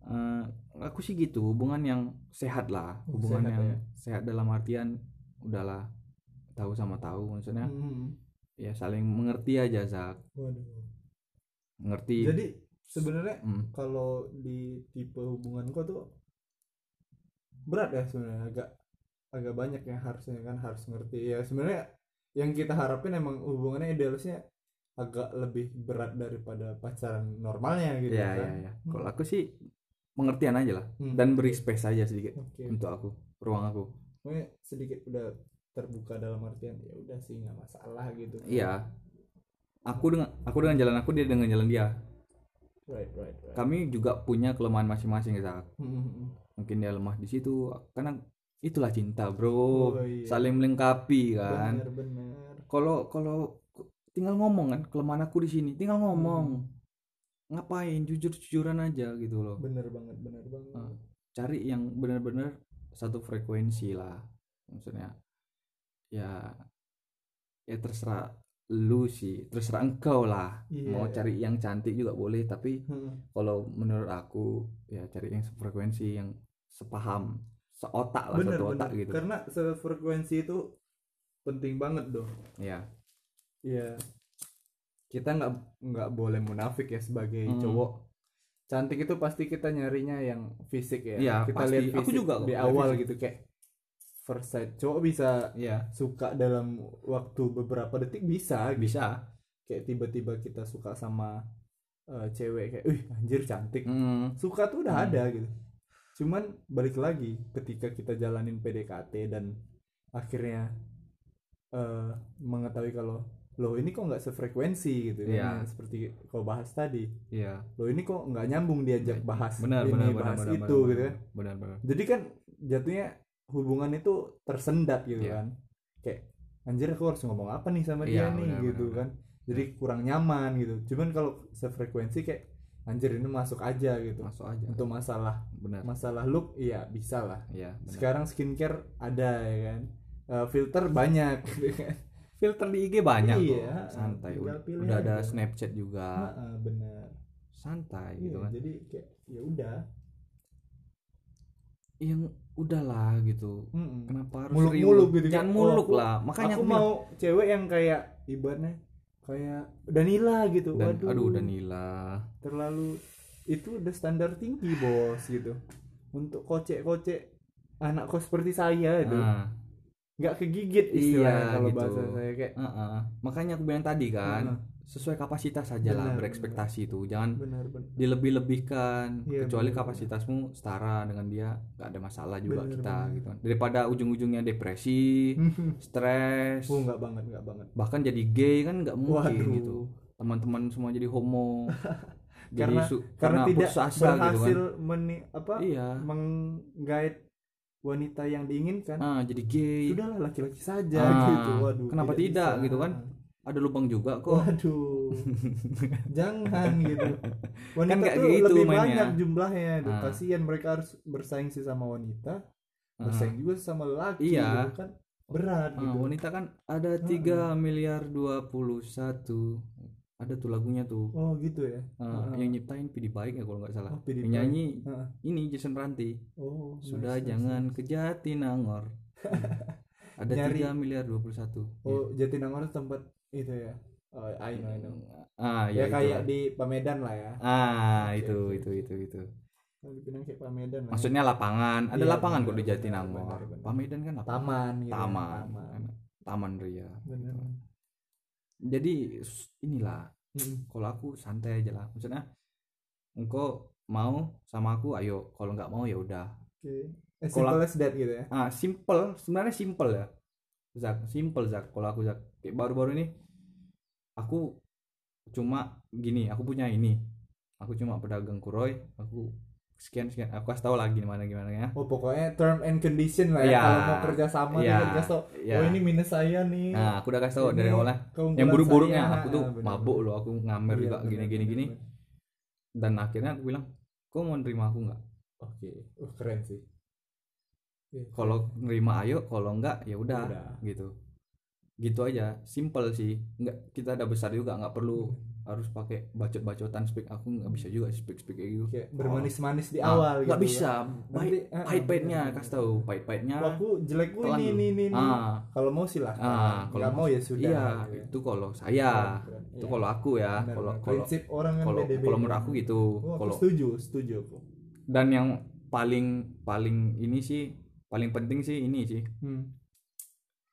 Eh, aku sih gitu hubungan yang sehat lah Oh, hubungan sehat yang ya. sehat dalam artian udahlah tahu sama tahu maksudnya Hmm. ya saling mengerti aja Zak Waduh. mengerti Jadi sebenarnya Hmm, kalau di tipe hubungan kau tuh berat ya sebenarnya agak agak banyak yang harusnya kan harus ngerti. Ya sebenarnya yang kita harapin emang hubungannya idealisnya agak lebih berat daripada pacaran normalnya gitu ya kan. ya ya. Kalau aku sih pengertian aja lah Hmm. dan beri space aja sedikit oke. untuk aku ruang aku. Pokoknya sedikit udah terbuka dalam artian ya udah sih nggak masalah gitu iya. Aku dengan aku dengan jalan aku dia dengan jalan dia right right right. Kami juga punya kelemahan masing-masing Zak Hmm, mungkin dia lemah di situ karena itulah cinta bro. Oh, iya. saling melengkapi kan. Kalau kalau tinggal ngomong kan. Kelemahan aku di sini tinggal ngomong. Hmm. ngapain? Jujur jujuran aja gitu loh. Bener banget bener banget. Cari yang benar-benar satu frekuensi lah. Maksudnya ya ya terserah lu sih terserah engkau lah Iya. mau cari yang cantik juga boleh tapi Hmm. kalau menurut aku ya cari yang sefrekuensi yang sepaham seotak lah bener satu bener otak gitu karena sefrekuensi itu penting banget dong ya Iya. Kita nggak nggak boleh munafik ya sebagai Hmm. cowok. Cantik itu pasti kita nyarinya yang fisik ya. Iya, kita pasti. lihat Aku fisik juga kok, di awal fisik. gitu kayak first sight. Cowok bisa ya suka dalam waktu beberapa detik bisa gitu. bisa Kayak tiba-tiba kita suka sama eh, cewek kayak, "Wih, anjir cantik." Mm, Suka tuh udah Hmm. ada gitu. Cuman balik lagi ketika kita jalanin PDKT dan akhirnya eh, mengetahui kalau loh ini kok nggak sefrekuensi gitu Iya. ya seperti kau bahas tadi iya loh ini kok nggak nyambung diajak bahas benar ini benar benar bahas benar itu benar, gitu kan benar benar jadi kan jatuhnya hubungan itu tersendat gitu Iya. kan. Kayak anjir aku harus ngomong apa nih sama Iya, dia nih? benar, gitu benar, kan. Jadi kurang nyaman gitu. Cuman kalau sefrekuensi kayak anjir ini masuk aja gitu. Masuk aja. Untuk masalah benar. masalah look iya bisa lah. Iya benar. sekarang skincare ada ya kan. Eh, filter banyak gitu kan. Filter di IG banyak Iya, kok. Santai. udah, udah ada. Snapchat juga. Heeh, bener santai Iya, gitu kan. jadi kayak ya udah. Yang udahlah gitu Mm-mm. kenapa harus gitu kan. jangan Oh, muluk aku- lah makanya aku aku mau cewek yang kayak ibaratnya kayak Danila gitu bilang, dan waduh aduh Danila terlalu itu udah standar tinggi bos gitu untuk kocek-kocek anak kos seperti saya itu nah, nggak kegigit Iya, istilahnya kalau gitu. bahasa saya kayak uh-uh. makanya aku bilang tadi kan Heeh. Sesuai kapasitas saja lah Benar, berekspektasi itu. Jangan benar-benar dilebih-lebihkan Iya, kecuali benar, kapasitasmu setara dengan dia nggak ada masalah juga Benar, kita benar. gitu kan. daripada ujung-ujungnya depresi stres. Oh nggak banget nggak banget. Bahkan jadi gay kan nggak mungkin Waduh. gitu. Teman-teman semua jadi homo. Karena su- karena, tidak asa gitu kan. berhasil meni, apa iya. menggait wanita yang diinginkan. Ah jadi gay. Sudahlah laki-laki saja Ah, gitu. Waduh kenapa tidak bisa. gitu kan? Ada lubang juga kok waduh jangan gitu wanita nggak tuh gitu lebih mainnya. banyak jumlahnya. Ah. kasihan mereka harus bersaing sih sama wanita Ah. bersaing juga sama laki Iya. gitu kan berat Ah, gitu wanita kan ada 3 miliar 21 ada tuh lagunya tuh oh gitu ya Ah, Ah. yang nyiptain Pidi Baik ya kalau nggak salah Oh, Pidi yang nyanyi Ah. ini Jason Ranti oh sudah nice, jangan nice. ke Jatinangor ada Nyari- 3 miliar 21 oh Jatinangor tempat itu ya? Oh I know I know. ah ya, ya, itu. kayak di Pamedan lah ya. Ah Oke, itu itu itu itu. Kayak Pamedan lah ya. maksudnya lapangan. Ada Iya, lapangan kok benar, di Jatinangor. Pamedan kan lapangan. Taman gitu ya, taman. taman. Taman ria bener jadi inilah. Mm. kalau aku santai aja lah. Maksudnya engkau mau sama aku ayo. Kalau nggak mau ya udah. Oke. As Kalau- simple as that gitu ya. ah simple. Sebenarnya simple ya Zak. Simple Zak. Kalau aku Zak kayak baru-baru ini aku cuma gini aku punya ini aku cuma pedagang kuroy aku sekian sekian aku kasih tahu lagi gimana gimana ya Oh pokoknya term and condition lah ya. Iya. Kalau mau kerja sama Iya. kita dikasih tau. Iya. Oh ini minus saya nih. nah aku udah kasih tahu dari awalnya keunggulan yang buruk-buruknya aku tuh Ah, benar, mabuk loh aku ngamer Iya, juga gini gini gini dan akhirnya aku bilang kau mau nerima aku nggak Oke. Oh, keren sih. Iya, kalau nerima ayo kalau enggak ya Udah. gitu gitu aja simple sih nggak kita udah besar juga nggak perlu Hmm. harus pakai bacot-bacotan speak aku nggak bisa juga speak speak kayak gitu kayak bermanis-manis di awal gitu. nggak bisa pahit ah, pahit pahitnya benar, kasih tahu pahit pahitnya aku jelek gue ini ini ini. ah Kalau mau silahkan. ah kalau Nggak mau ya sudah. iya ya. itu kalau saya Keren, keren. itu Iya. kalau aku ya kalau kalau orang kan kalau kalau menurut aku gitu Oh, aku kalau setuju, setuju aku. dan yang paling paling ini sih paling penting sih ini sih Hmm.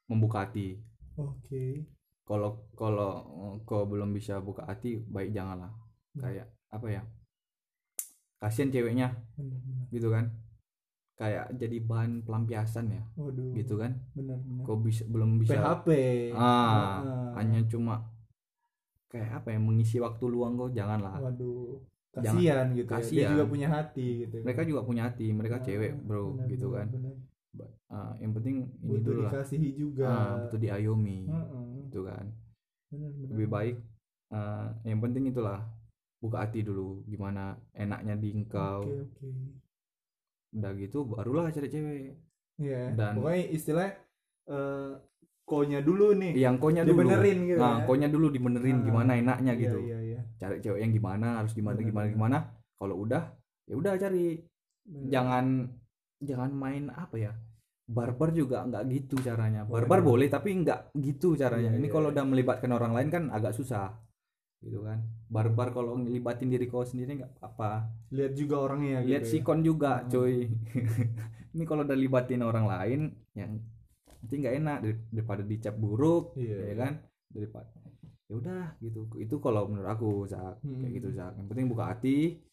membuka hati Oke. kalau kalau eh, kau belum bisa buka hati baik janganlah Hmm. kayak apa ya kasihan ceweknya Benar-benar. gitu kan kayak jadi bahan pelampiasan ya Waduh. gitu kan Benar-benar. kau bisa belum bisa PHP. ah Ah. hanya cuma kayak apa ya mengisi waktu luang kau janganlah Waduh. Kasihan gitu ya. Dia juga punya hati gitu. mereka juga punya hati mereka Ah, cewek bro benar, gitu benar, kan benar. Ah, yang penting ini Butuh dulu lah dikasihi juga. ah, butuh diayomi Heeh. gitu kan Benar, benar. lebih baik ah, yang penting itulah buka hati dulu gimana enaknya di engkau Oke, oke. udah gitu barulah cari cewek Iya. Dan- Pokoknya istilah eh konya dulu nih. yang konya dulu Dibenerin gitu nah ya. konya dulu dibenerin Ah, gimana enaknya Iya, gitu Iya, iya. cari cewek yang gimana harus gimana Benar, gimana benar. gimana kalau udah ya udah cari Benar. jangan jangan main apa ya barbar juga nggak gitu caranya Waduh. barbar boleh tapi nggak gitu caranya Iya, ini iya, kalau iya. udah melibatkan orang lain kan agak susah gitu kan barbar kalau ngelibatin diri kau sendiri nggak apa lihat juga orangnya lihat gitu ya. sikon juga Hmm. cuy ini kalau udah libatin orang lain yang nanti nggak enak dar- daripada dicap buruk Iya, ya iya. kan daripada ya udah gitu itu kalau menurut aku Zak kayak Hmm. gitu Zak yang penting buka hati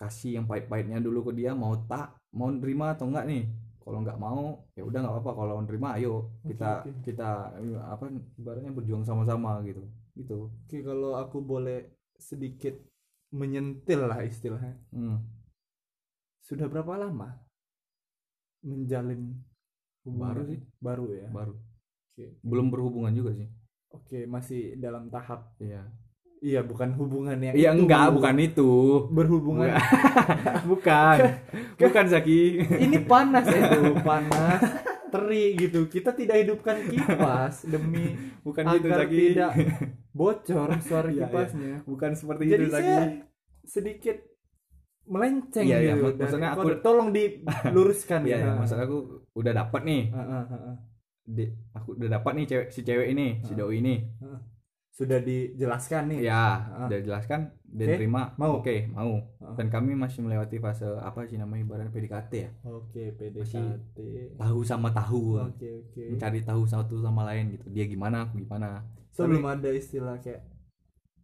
kasih yang pahit-pahitnya dulu ke dia mau tak mau nerima atau enggak nih kalau nggak mau ya udah nggak apa-apa kalau nerima ayo kita oke. kita apa ibaratnya berjuang sama-sama gitu gitu Oke, kalau aku boleh sedikit menyentil lah istilahnya. hmm. Sudah berapa lama menjalin hubungan? Baru sih. Baru ya. baru Oke. belum berhubungan juga sih Oke, masih dalam tahap iya iya bukan hubungan yang iya itu. enggak bukan itu berhubungan. bukan bukan Zaki Ini panas itu, panas. Teri gitu. Kita tidak hidupkan kipas demi bukan agar itu Zaki tidak bocor suara Iya, iya. kipasnya. bukan seperti Jadi itu Zaki saya sedikit melenceng Iya, iya, gitu. mak- maksudnya aku- tolong diluruskan iya ya. ya, maksud aku udah dapat nih Ah, ah, ah, ah. di- aku udah dapat nih cewek si cewek ini si Ah. doi ini Sudah dijelaskan nih. ya Ah. udah jelaskan dia Oke, terima mau. oke mau Ah. dan kami masih melewati fase apa sih namanya ibaratnya PDKT ya Oke, PDKT. tahu sama tahu Oke, oke. mencari tahu satu sama lain gitu dia gimana aku gimana So, belum ada istilah kayak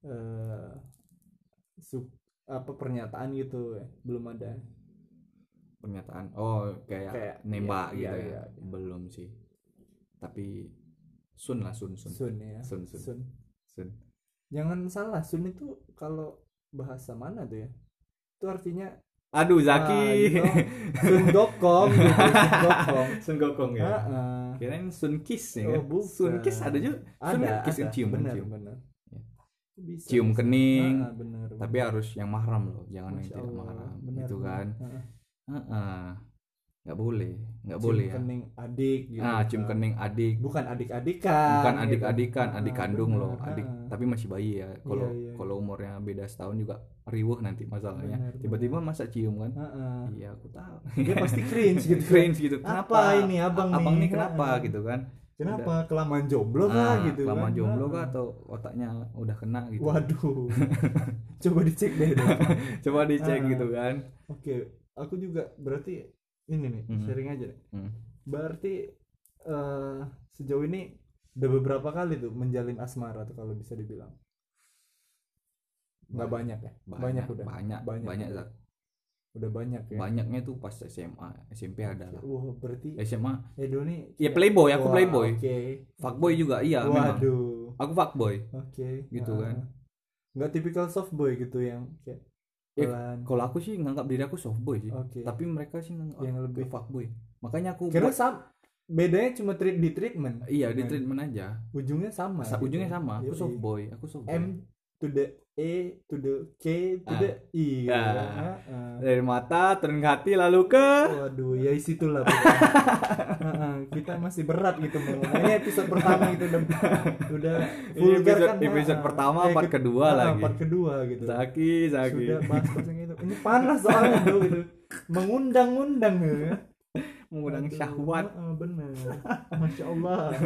eh sub- apa pernyataan gitu ya. Belum ada. pernyataan oh kayak, Kayak, nembak iya, gitu iya, ya iya. belum sih tapi sun lah sun sun Sun ya. Sun, sun. Sun. Sun Jangan salah, sun itu kalau bahasa mana tuh ya? Itu artinya aduh ah, Zaki gitu. Sun Gokong gitu, Sun Gokong. sun gokong ya ah. kirain sun kiss ya Oh, kan bukan. sun kiss ada juga sun Ada, kiss ada. cium benar, cium benar. Ya. Bisa, cium bisa. kening ah, benar, tapi harus yang mahram loh jangan yang Masya tidak Allah, mahram benar, gitu kan ah. Heeh. Nggak boleh nggak boleh ya kening adik gitu. ah cium kan. kening adik Bukan adik-adikan. bukan gitu. adik Ah, kandung benar. loh adik Ah, ah. tapi masih bayi ya kalau Iya, iya, kalau umurnya beda setahun juga riuh nanti masalahnya tiba-tiba masa cium kan Ah, ah. iya aku tahu Dia pasti cringe gitu. cringe gitu Apa kenapa ini abang abang nih? nih kenapa Ah. gitu kan Kenapa kelamaan jomblo kah Ah, gitu lama kan? jomblo Ah. kah atau otaknya udah kena gitu Waduh. Coba dicek deh. deh. coba dicek Ah. gitu kan Oke, aku juga berarti ini nih, Hmm. sharing aja. deh. Hmm. Berarti eh, sejauh ini udah beberapa kali tuh menjalin asmara tuh kalau bisa dibilang. Nggak banyak ya? Banyak, udah. banyak Banyak banyak, udah. Udah banyak ya banyaknya tuh pas SMA SMP ada lah wah berarti SMA Edo nih ya playboy aku Wah, playboy oke fuckboy juga iya memang waduh aku fuckboy oke Gitu Ah. kan. nggak tipikal soft boy gitu yang kayak Ya, pelan kalau aku sih nganggap diri aku softboy sih. Oke. Tapi mereka sih nganggap Yang aku lebih- fuckboy makanya aku kira buat- sam bedanya cuma treat di treatment. Iya di treatment aja. Ujungnya sama Sa- gitu. ujungnya sama. Aku Yoi. softboy aku softboy M to the E to the K to Ah. the I gitu. Ah. Heeh. dari mata turun ke hati lalu ke Waduh, ya situlah. pokoknya. Heeh, kita masih berat gitu ngomong. Ini episode pertama gitu udah udah vulgar episode, kan, episode heeh. pertama Eh, part ke- kedua heeh, lagi Part kedua gitu. Zaki Zaki Sudah bahas tentang itu. Ini panas soalnya tuh gitu. Mengundang-undang ya. mengundang syahwat bener. Masya Allah.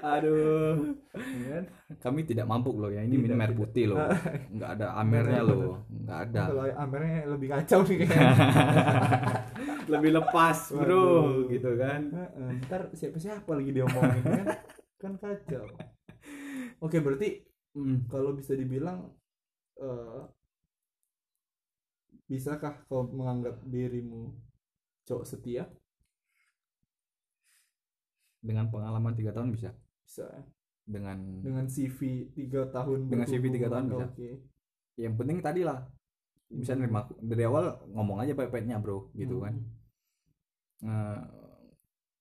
aduh Ya kan? kami tidak mampu loh ya ini minum air tidak. putih loh nggak ada amernya loh nggak ada Kalau amernya lebih kacau nih kayaknya. lebih lepas bro Waduh. gitu kan Heeh, ntar siapa-siapa lagi diomongin kan kan kacau oke berarti Hmm. kalau bisa dibilang eh, bisakah kau menganggap dirimu cowok setia dengan pengalaman tiga tahun bisa bisa dengan dengan CV tiga tahun Dengan CV tiga tahun bisa. oke yang penting tadi lah bisa nerima aku. dari awal ngomong aja baik-baiknya bro gitu kan Hmm. Nah,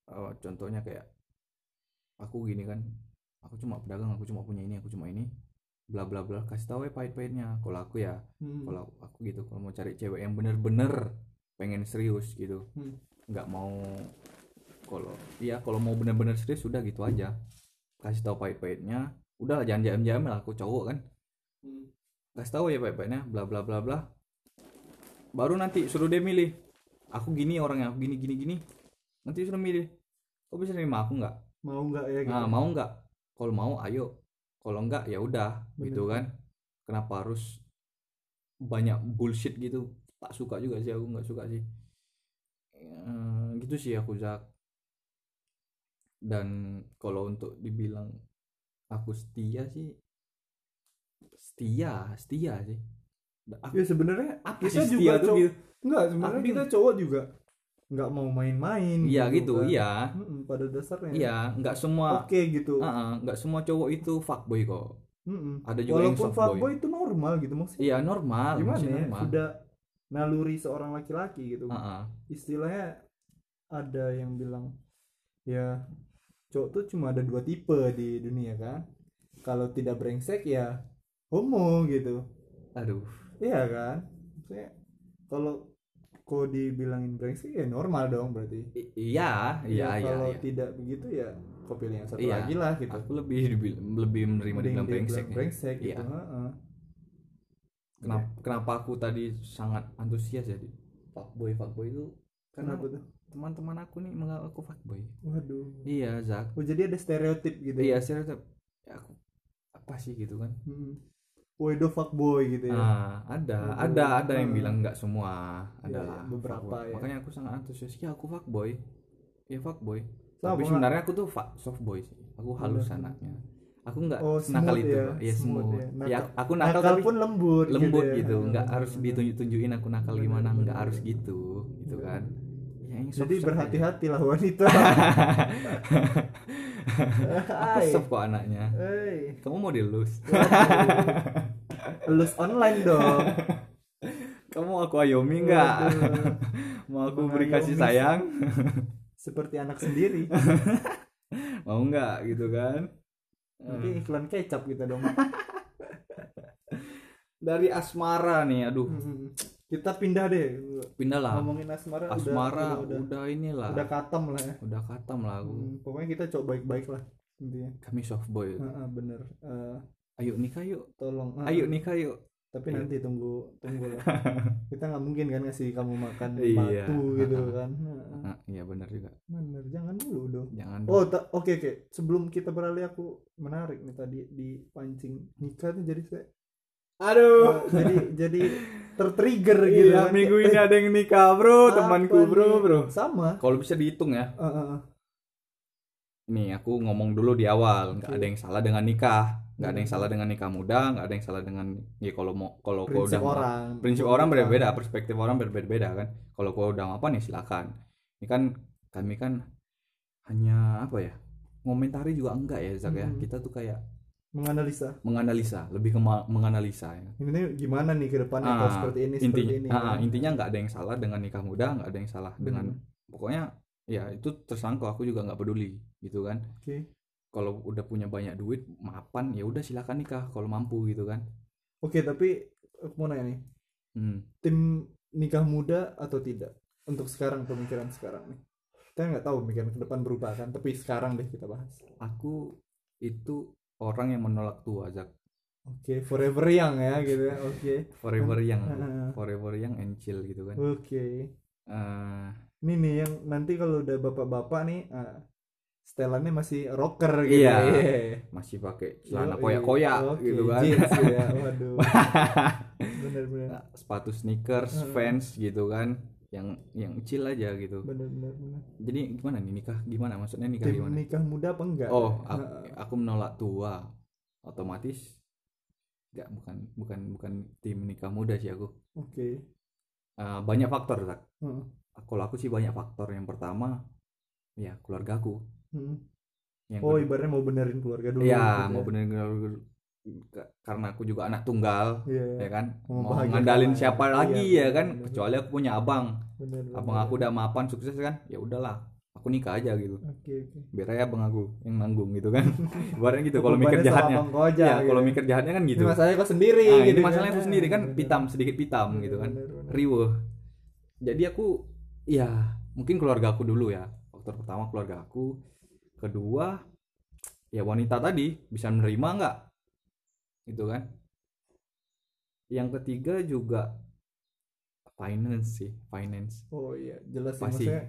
eh, contohnya kayak aku gini kan aku cuma pedagang aku cuma punya ini aku cuma ini bla bla bla kasih tahu ya pahit-pahitnya kalau aku ya Hmm. kalau aku gitu kalau mau cari cewek yang bener-bener pengen serius gitu Hmm. nggak mau kalau iya kalau mau bener-bener serius sudah gitu aja kasih tahu pahit-pahitnya udah jangan jam-jam lah aku cowok kan. Hmm. kasih tahu ya pahit-pahitnya bla bla bla bla. Baru nanti suruh dia milih. Aku gini orangnya aku gini gini gini. Nanti suruh milih. Kok bisa nerima aku nggak? Mau nggak ya gitu? Nah mau nggak? Kalau mau ayo. Kalau nggak ya udah gitu kan. Kenapa harus banyak bullshit gitu? Tak suka juga sih aku nggak suka sih. Eh, gitu sih aku Zak dan kalau untuk dibilang aku setia sih setia setia sih. Aku ya sebenarnya apa kita sih juga setia tuh cowok- gitu. Nggak sebenarnya Aku kita cowok juga nggak mau main-main iya gitu kan. iya. Mm-mm, pada dasarnya. Iya nggak semua oke gitu. Uh-uh, nggak semua cowok itu fuckboy kok. Mm-mm. ada juga yang walaupun softboy. fuckboy itu normal gitu maksudnya iya normal gimana ya normal. sudah naluri seorang laki-laki gitu. Uh-uh. istilahnya ada yang bilang ya cowok tuh cuma ada dua tipe di dunia kan kalau tidak brengsek ya homo gitu aduh iya kan maksudnya kalau kau dibilangin brengsek ya normal dong berarti I- iya iya Ya, iya, kalau iya. tidak begitu ya kau pilih yang satu Iya. lagi lah gitu aku lebih lebih menerima Mending dibilang dia brengsek ya. brengsek gitu Iya. heeh. kenapa kenapa aku tadi sangat antusias ya di fuckboy fuckboy itu karena kenapa tuh teman-teman aku nih menganggap aku fuckboy. Waduh. Iya Zak. Oh jadi ada stereotip gitu iya ya? stereotip. Ya aku apa sih gitu kan? Hmm. Wedo fuckboy gitu ya? Ah ada Aduh. ada ada yang Ah. bilang nggak semua. Iya, adalah iya, beberapa fuckboy. ya. makanya aku sangat antusias. Ya aku fuckboy. Ya fuckboy. Sama tapi sebenarnya aku tuh fuck, soft boy sih. Aku halus Bener. anaknya. Aku nggak Oh, nakal itu. ya, Pak. ya smooth smooth. ya. ya, aku nakal, nakal tapi pun lembut lembut ya. gitu. Nggak harus bener. ditunjuk-tunjukin aku nakal gimana. nggak harus gitu gitu kan. ya, yang jadi soft-soft berhati-hati lah wanita. Aku kok anaknya? Hei. kamu mau dilus? Lulus online dong. Kamu aku ayomi nggak? Mau aku beri kasih sayang? Seperti anak sendiri. Mau nggak gitu kan? Nanti Hmm. iklan kecap kita dong. Dari asmara nih aduh. Hmm. Kita pindah deh. Pindah lah. Ngomongin asmara, asmara udah, udah, udah, inilah. Udah katam lah ya. Udah katam lah aku. Hmm, pokoknya kita coba baik-baik lah intinya. Kami soft boy. Heeh, bener. Eh, ayo nikah yuk. tolong ah, ayo nikah yuk. Tapi Ayo. nanti tunggu tunggu lah. Kita nggak mungkin kan ngasih kamu makan Iya. batu gitu kan. Nah, iya benar juga. Bener jangan dulu dong. Jangan oh ta- oke oke. Sebelum kita beralih aku menarik nih tadi di pancing nikah nih jadi saya aduh. Eh, jadi jadi tertrigger gitu iya kan. minggu Eh, ini ada yang nikah bro apa temanku bro nih? bro sama. Kalau bisa dihitung ya. Eh, eh, eh. nih aku ngomong dulu di awal. Nggak ada yang salah dengan nikah. Nggak ada yang salah dengan nikah muda. Nggak ada yang salah dengan ya kalau mau kalau kau prinsip udah orang. Prinsip orang berbeda perspektif orang berbeda kan. Kalau kau udah mapan ya silakan. Ini kan kami kan hanya apa ya ngomentari juga enggak ya Zak ya. Hmm. kita tuh kayak menganalisa. Menganalisa lebih ke menganalisa ya. Ini gimana nih ke depannya Ah, kalau seperti ini intinya seperti ini ah, kan? intinya nggak ada yang salah dengan nikah muda nggak ada yang salah dengan Hmm. pokoknya ya itu tersangka aku juga nggak peduli gitu kan. Oke. Kalau udah punya banyak duit mapan ya udah silakan nikah kalau mampu gitu kan. Oke tapi aku mau nanya nih. Hmm. tim nikah muda atau tidak? Untuk sekarang pemikiran sekarang nih. Kita nggak tahu pemikiran ke depan berubah kan tapi sekarang deh kita bahas. Aku itu orang yang menolak tua Zak oke forever young ya gitu ya oke. Forever young Ah. forever young and chill gitu kan. Oke. Eh, ini nih yang nanti kalau udah bapak-bapak nih ah, setelannya masih rocker gitu Iya. Iya. masih pakai celana koyak-koyak Oke, gitu kan. jeans ya waduh. Bener-bener sepatu sneakers Ah. fans gitu kan yang yang chill aja gitu bener-bener bener. jadi gimana nih nikah gimana maksudnya nikah tim gimana nikah muda apa enggak oh aku, Ah, aku menolak tua otomatis nggak bukan bukan bukan tim nikah muda sih aku oke Eh, banyak faktor Zak. Heeh. kalau aku sih banyak faktor yang pertama ya keluarga aku Hmm. yang oh kedua- ibaratnya mau benerin keluarga dulu Iya, gitu mau ya. bener-bener karena aku juga anak tunggal, Iya, ya kan. Mau ngandalin siapa iya, lagi bener, ya kan? bener. Kecuali aku punya abang. bener, Abang bener. aku udah mapan sukses kan? Ya udahlah, aku nikah aja gitu. oke oke Biar aja abang aku yang nanggung gitu kan. Ibaratnya gitu kalau mikir jahatnya. abang kau aja, Ya, gitu. kalau mikir jahatnya kan gitu. ini masalahnya kau sendiri Nah, gitu ini masalahnya aku kan. sendiri kan pitam sedikit pitam gitu kan. Riweh. Jadi aku ya mungkin keluarga aku dulu ya. Faktor pertama keluarga aku. Kedua ya wanita tadi bisa menerima nggak? Gitu kan. Yang ketiga juga finance sih, finance. oh iya jelas sih Pasti. maksudnya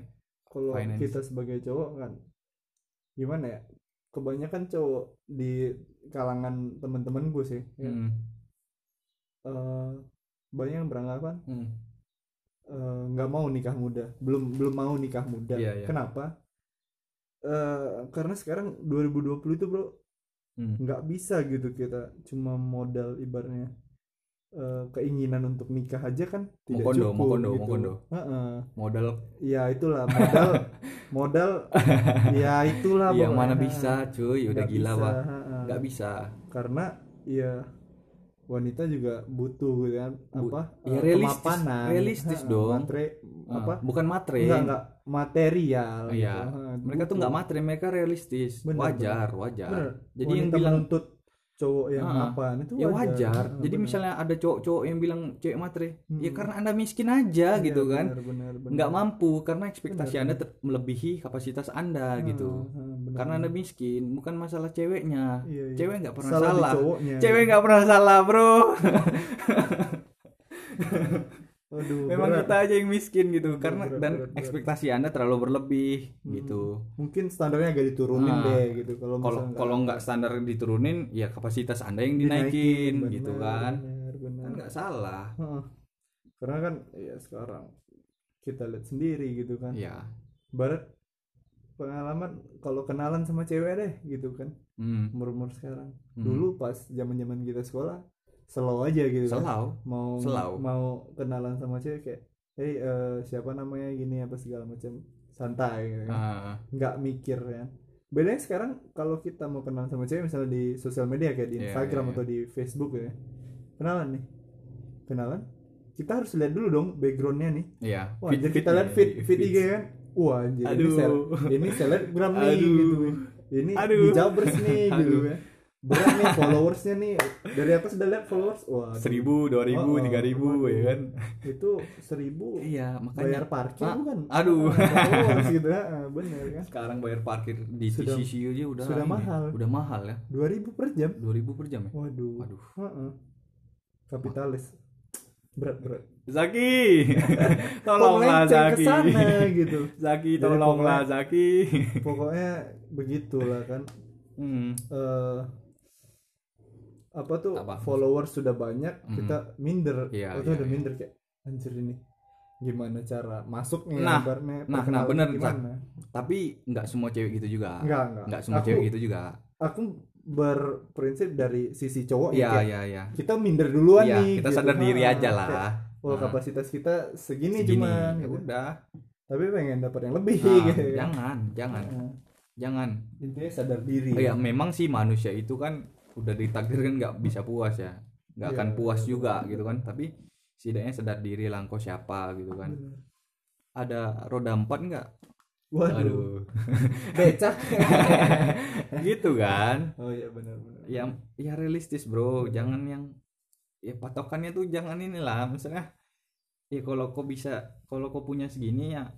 kalau Finance. kita sebagai cowok kan gimana ya kebanyakan cowok di kalangan teman-teman gue sih ya, Hmm, eh, banyak yang beranggapan hmm. nggak mau nikah muda belum belum mau nikah muda Iya, iya. kenapa Eh, karena sekarang 2020 itu bro Hmm. nggak bisa gitu kita cuma modal ibaratnya eh, keinginan untuk nikah aja kan tidak kondo, cukup mau kondo, mau gitu. kondo. Heeh. Modal ya itulah modal modal ya itulah yang mana bisa, cuy, udah Nggak gila, Pak. Nggak bisa. karena ya wanita juga butuh gitu kan Bu- apa ya eh, realistis- kemapanan realistis dong. matre- Ah, apa bukan matre. enggak enggak material Iya. gitu. Mereka tuh butuh. nggak materi mereka realistis Bener, wajar wajar Bener. jadi yang Wanita bilang menuntut cowok yang Ah, mapan itu ya wajar. Heeh, jadi bener. misalnya ada cowok-cowok yang bilang cewek materi ya Hmm. karena anda miskin aja Iya, gitu kan. bener, bener, bener. nggak mampu karena ekspektasi Bener, anda ter- melebihi kapasitas anda Heeh, gitu. bener, karena anda miskin bukan masalah ceweknya. Iya, iya. cewek nggak pernah Salah salah, cewek nggak pernah salah bro Aduh, memang berat. kita aja yang miskin gitu Berat, karena berat, dan berat, berat. ekspektasi anda terlalu berlebih Hmm. gitu mungkin standarnya agak diturunin Ah. deh gitu kalau kalau kalau nggak standar diturunin ya kapasitas anda yang dinaikin, gitu kan bener, bener. kan nggak salah Heeh. karena kan ya sekarang kita lihat sendiri gitu kan ya barat pengalaman kalau kenalan sama cewek deh gitu kan hmm. umur umur sekarang Hmm. dulu pas zaman zaman kita sekolah slow aja gitu kan. Selau. Mau mau kenalan sama cewek kayak hey eh, siapa namanya gini apa segala macam. Santai gitu kan. Ah, nggak mikir ya bedanya sekarang kalau kita mau kenalan sama cewek misalnya di sosial media kayak di Iya, Instagram iya, atau di Facebook ya. Kenalan nih. Kenalan. Kita harus lihat dulu dong backgroundnya nih. Iya wah anjir kita lihat feed feed IG kan? Wah anjir ini sel ini selebgram nih Aduh. gitu. Ini Aduh. hijabers nih gitu ya berat nih followersnya nih. Dari atas udah lihat followers. Wah seribu dua ribu tiga ribu ya kan? Itu seribu. Iya makanya. Bayar parkir Ah, bukan? aduh. Ah, followers gitu. Ya Ah, bener kan? Sekarang bayar parkir di Sudah- TCC aja udah sudah ini, mahal. udah mahal ya. 2000 per jam? Dua ribu per jam ya? Waduh. Waduh Heeh. kapitalis. Berat berat. Zaki! Tolonglah Zaki. sana gitu. Zaki tolonglah pokoknya- Zaki. pokoknya begitulah kan. Hmm. eh apa tuh Apa? followers sudah banyak Mm. kita minder Iya, waktu iya, udah iya. minder kayak anjir ini gimana cara masuknya Nah, ibaratnya, nah, nah, bener, gimana tapi nggak semua cewek gitu juga enggak enggak nggak semua aku, cewek gitu juga aku berprinsip dari sisi cowok iya ya iya iya kita minder duluan Iya, nih kita gitu. sadar diri Ah, aja kayak, lah oh Ah. kapasitas kita segini, Segini, cuman ya gitu. udah tapi pengen dapat yang lebih Ah, gitu kan. jangan jangan Ah, jangan intinya sadar diri Oh, ya memang sih manusia itu kan udah ditakdirkan nggak bisa puas ya. Nggak Iya, akan puas iya, juga benar. gitu kan. Tapi setidaknya sadar diri lah engkau siapa gitu kan. Bener. ada roda empat nggak? Waduh. Aduh. Becak. Gitu kan. Oh iya benar-benar ya ya realistis bro. Jangan yang ya patokannya tuh jangan inilah. Misalnya ya kalau kau bisa kalau kau punya segini ya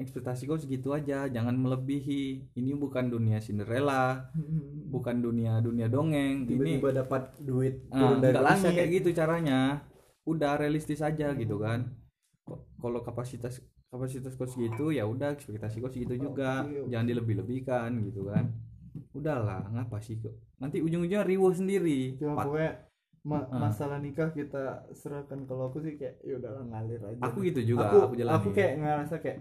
ekspektasi kau segitu aja jangan melebihi. Ini bukan dunia Cinderella bukan dunia dunia dongeng. Ini tiba-tiba dapat duit Ah, dari nggak langit kayak gitu caranya. Udah realistis aja gitu kan. Ko- kalau kapasitas kapasitas kau segitu ya udah ekspektasi kau segitu juga. oke. jangan dilebih-lebihkan gitu kan. Udahlah ngapa sih kok? Nanti ujung-ujungnya riuh sendiri. Pokoknya ma- Ah. masalah nikah kita serahkan. Kalau aku sih kayak ya udahlah ngalir aja. Aku gitu juga aku aku, aku kayak ngerasa kayak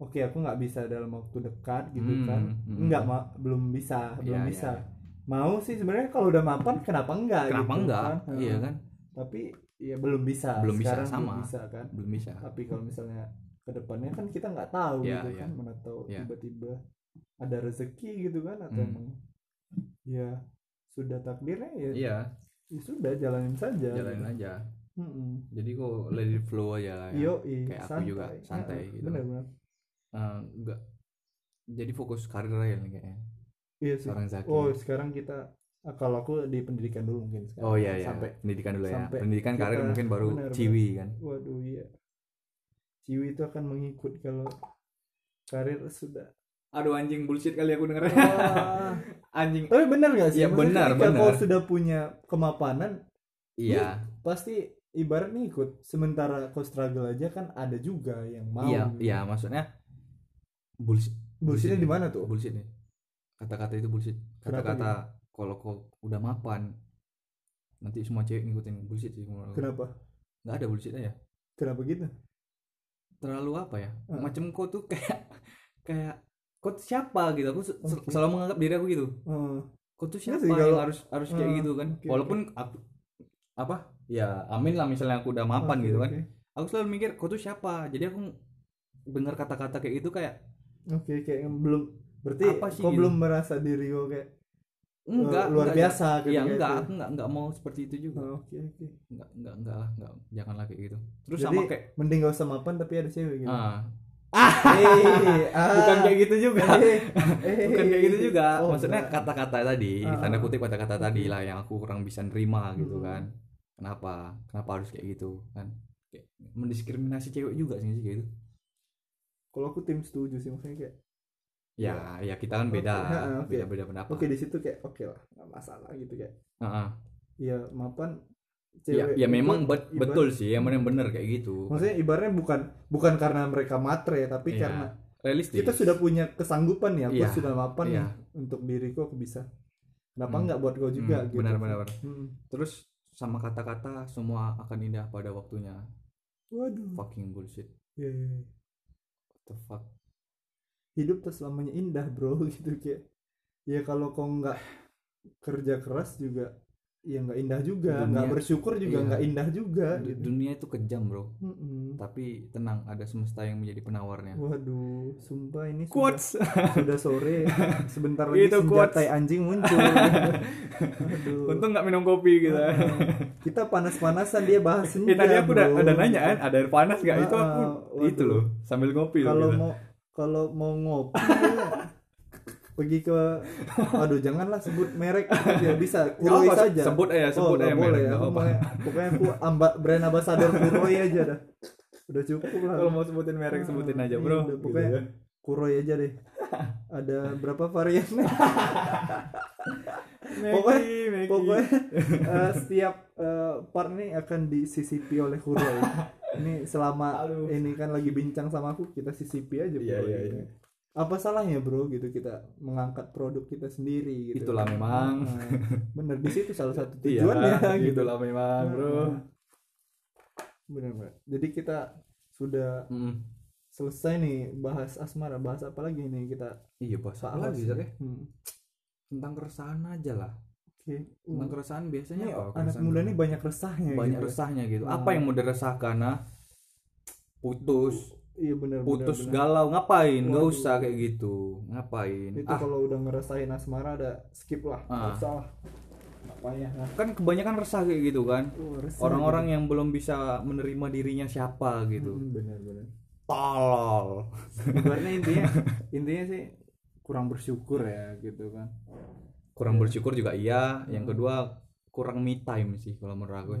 oke aku nggak bisa dalam waktu dekat gitu Hmm, kan hmm. nggak ma- belum bisa belum Iya, bisa iya. mau sih sebenarnya kalau udah mapan kenapa enggak kenapa gitu enggak kan? iya kan tapi ya belum bisa Belum bisa, Sekarang belum sama. bisa kan belum bisa tapi kalau misalnya ke depannya kan kita nggak tahu Iya, gitu iya. kan mana tahu Iya. tiba-tiba ada rezeki gitu kan atau Hmm. emang ya sudah takdirnya ya, iya ya sudah jalanin saja jalanin aja Mm-mm. jadi kok let it flow aja lah ya Yoi, kayak aku juga santai Heeh, gitu. benar-benar Eh, enggak jadi fokus karir aja kayaknya iya sih seorang Zaki oh sekarang kita ah, kalau aku di pendidikan dulu mungkin sekarang Oh iya iya. sampai pendidikan dulu ya. Pendidikan karir kita- mungkin baru benar, ciwi kan. waduh iya ciwi itu akan mengikut kalau karir sudah Aduh anjing bullshit kali aku dengernya. Wah. anjing. tapi benar gak sih Maksudnya benar, benar. kau sudah punya kemapanan Iya. pasti ibarat nih ikut sementara kau struggle aja kan ada juga yang mau Iya, gitu. iya maksudnya bullshit. bullshitnya bullshit di mana tuh Bullshit nih. Kata-kata itu bullshit. Kata-kata kalau kau udah mapan nanti semua cewek ngikutin bullshit sih kenapa Nggak ada bullshitnya ya. kenapa gitu Terlalu apa ya? Ah. Macam kau tuh kayak kayak kau tuh siapa gitu. Aku se- Oke. selalu menganggap diri aku gitu. Oh, kau tuh Iya siapa sih, yang kalau- harus harus kayak Ah, gitu kan oke, walaupun aku apa ya amin lah misalnya aku udah mapan oke, gitu kan oke. aku selalu mikir kau tuh siapa jadi aku dengar kata-kata kayak itu kayak oke kayak yang belum berarti Apa sih kau gitu? belum merasa diri kau kayak enggak luar enggak, biasa ya ketika enggak itu. aku enggak enggak mau seperti itu juga. Oh, oke oke. Enggak enggak enggak lah enggak. Janganlah kayak gitu. Terus jadi sama kayak mending gak usah mapan tapi ada cewek gitu? Ah. Eh, ah. bukan kayak gitu juga. Eh, eh, bukan kayak gitu juga. Oh, maksudnya enggak. kata-kata tadi Ah, tanda ah. kutip kata-kata tadi lah yang aku kurang bisa nerima gitu Hmm. kan. Kenapa? Kenapa harus kayak gitu kan? Kayak mendiskriminasi cewek juga sih kayak gitu kalau aku tim setuju sih maksudnya kayak ya ya. kita kan beda oke. beda beda pendapat. Oke di situ kayak oke lah nggak masalah gitu kayak. Heeh. ya mapan ya, ya itu memang bet- ibarat- betul sih yang benar-benar kayak gitu. Maksudnya ibaratnya bukan bukan karena mereka matre tapi Iya, karena realistis. kita sudah punya kesanggupan ya aku Iya, sudah mapan nih untuk diriku aku bisa. Kenapa Hmm. nggak buat kau juga Hmm, gitu? benar-benar Hmm. terus sama kata-kata semua akan indah pada waktunya. Waduh. Fucking bullshit. Ya, ya, ya. The fuck? Hidup tuh selamanya indah bro gitu kayak. Ya kalau kau nggak kerja keras juga ya nggak indah juga nggak bersyukur juga iya. nggak indah juga gitu. dunia itu kejam bro Mm-mm. tapi tenang ada semesta yang menjadi penawarnya Waduh, sumpah ini sudah, quotes sudah sore, sebentar lagi Itu senjata quotes. anjing muncul. Aduh. untung nggak minum kopi gitu Ah, kita panas-panasan dia bahas senja. Eh, tadi aku udah ada nanya kan ada air panas nggak itu Ah, aku waduh. itu loh sambil ngopi Kalau mau kalau mau ngopi pergi ke aduh janganlah sebut merek ya bisa kuroi apa, saja. sebut aja Oh, sebut nggak aja boleh merek, ya. apa-apa. Pokoknya, aku amba, brand ambassador kuroi aja dah. Udah cukup lah. kalau mau sebutin merek sebutin aja Iya, bro udah, Gitu pokoknya ya. kuroi aja deh. Ada berapa variannya? Meki, Pokoknya- Meki. Pokoknya eh, setiap eh, part ini akan disisipi oleh Kuroi. ini selama Aduh. ini kan lagi bincang sama aku, kita sisipi aja iya, gitu. iya. Apa salahnya bro gitu kita mengangkat produk kita sendiri gitu. Itulah memang. Nah, bener di situ salah satu Iya, tujuannya gitu. gitulah memang bro Bener bener. Jadi kita sudah Mm. selesai nih bahas asmara, bahas apa lagi nih kita iya bahas apa lagi ya? Ya? Hmm. tentang keresahan aja lah oke tentang keresahan biasanya ini apa anak muda ini banyak resahnya banyak gitu. resahnya gitu Nah. apa yang mau diresahkan nah putus iya benar putus benar. galau ngapain nggak Waduh. usah kayak gitu ngapain itu ah kalau udah ngerasain asmara ada skip lah Ah. nggak usah lah apanya nah. kan kebanyakan resah kayak gitu kan Oh, orang-orang yang belum bisa menerima dirinya siapa gitu. Hmm, benar benar tolol Sebenarnya intinya intinya sih kurang bersyukur ya gitu kan kurang Iya. bersyukur juga iya yang Hmm. kedua kurang me time sih kalau menurut aku.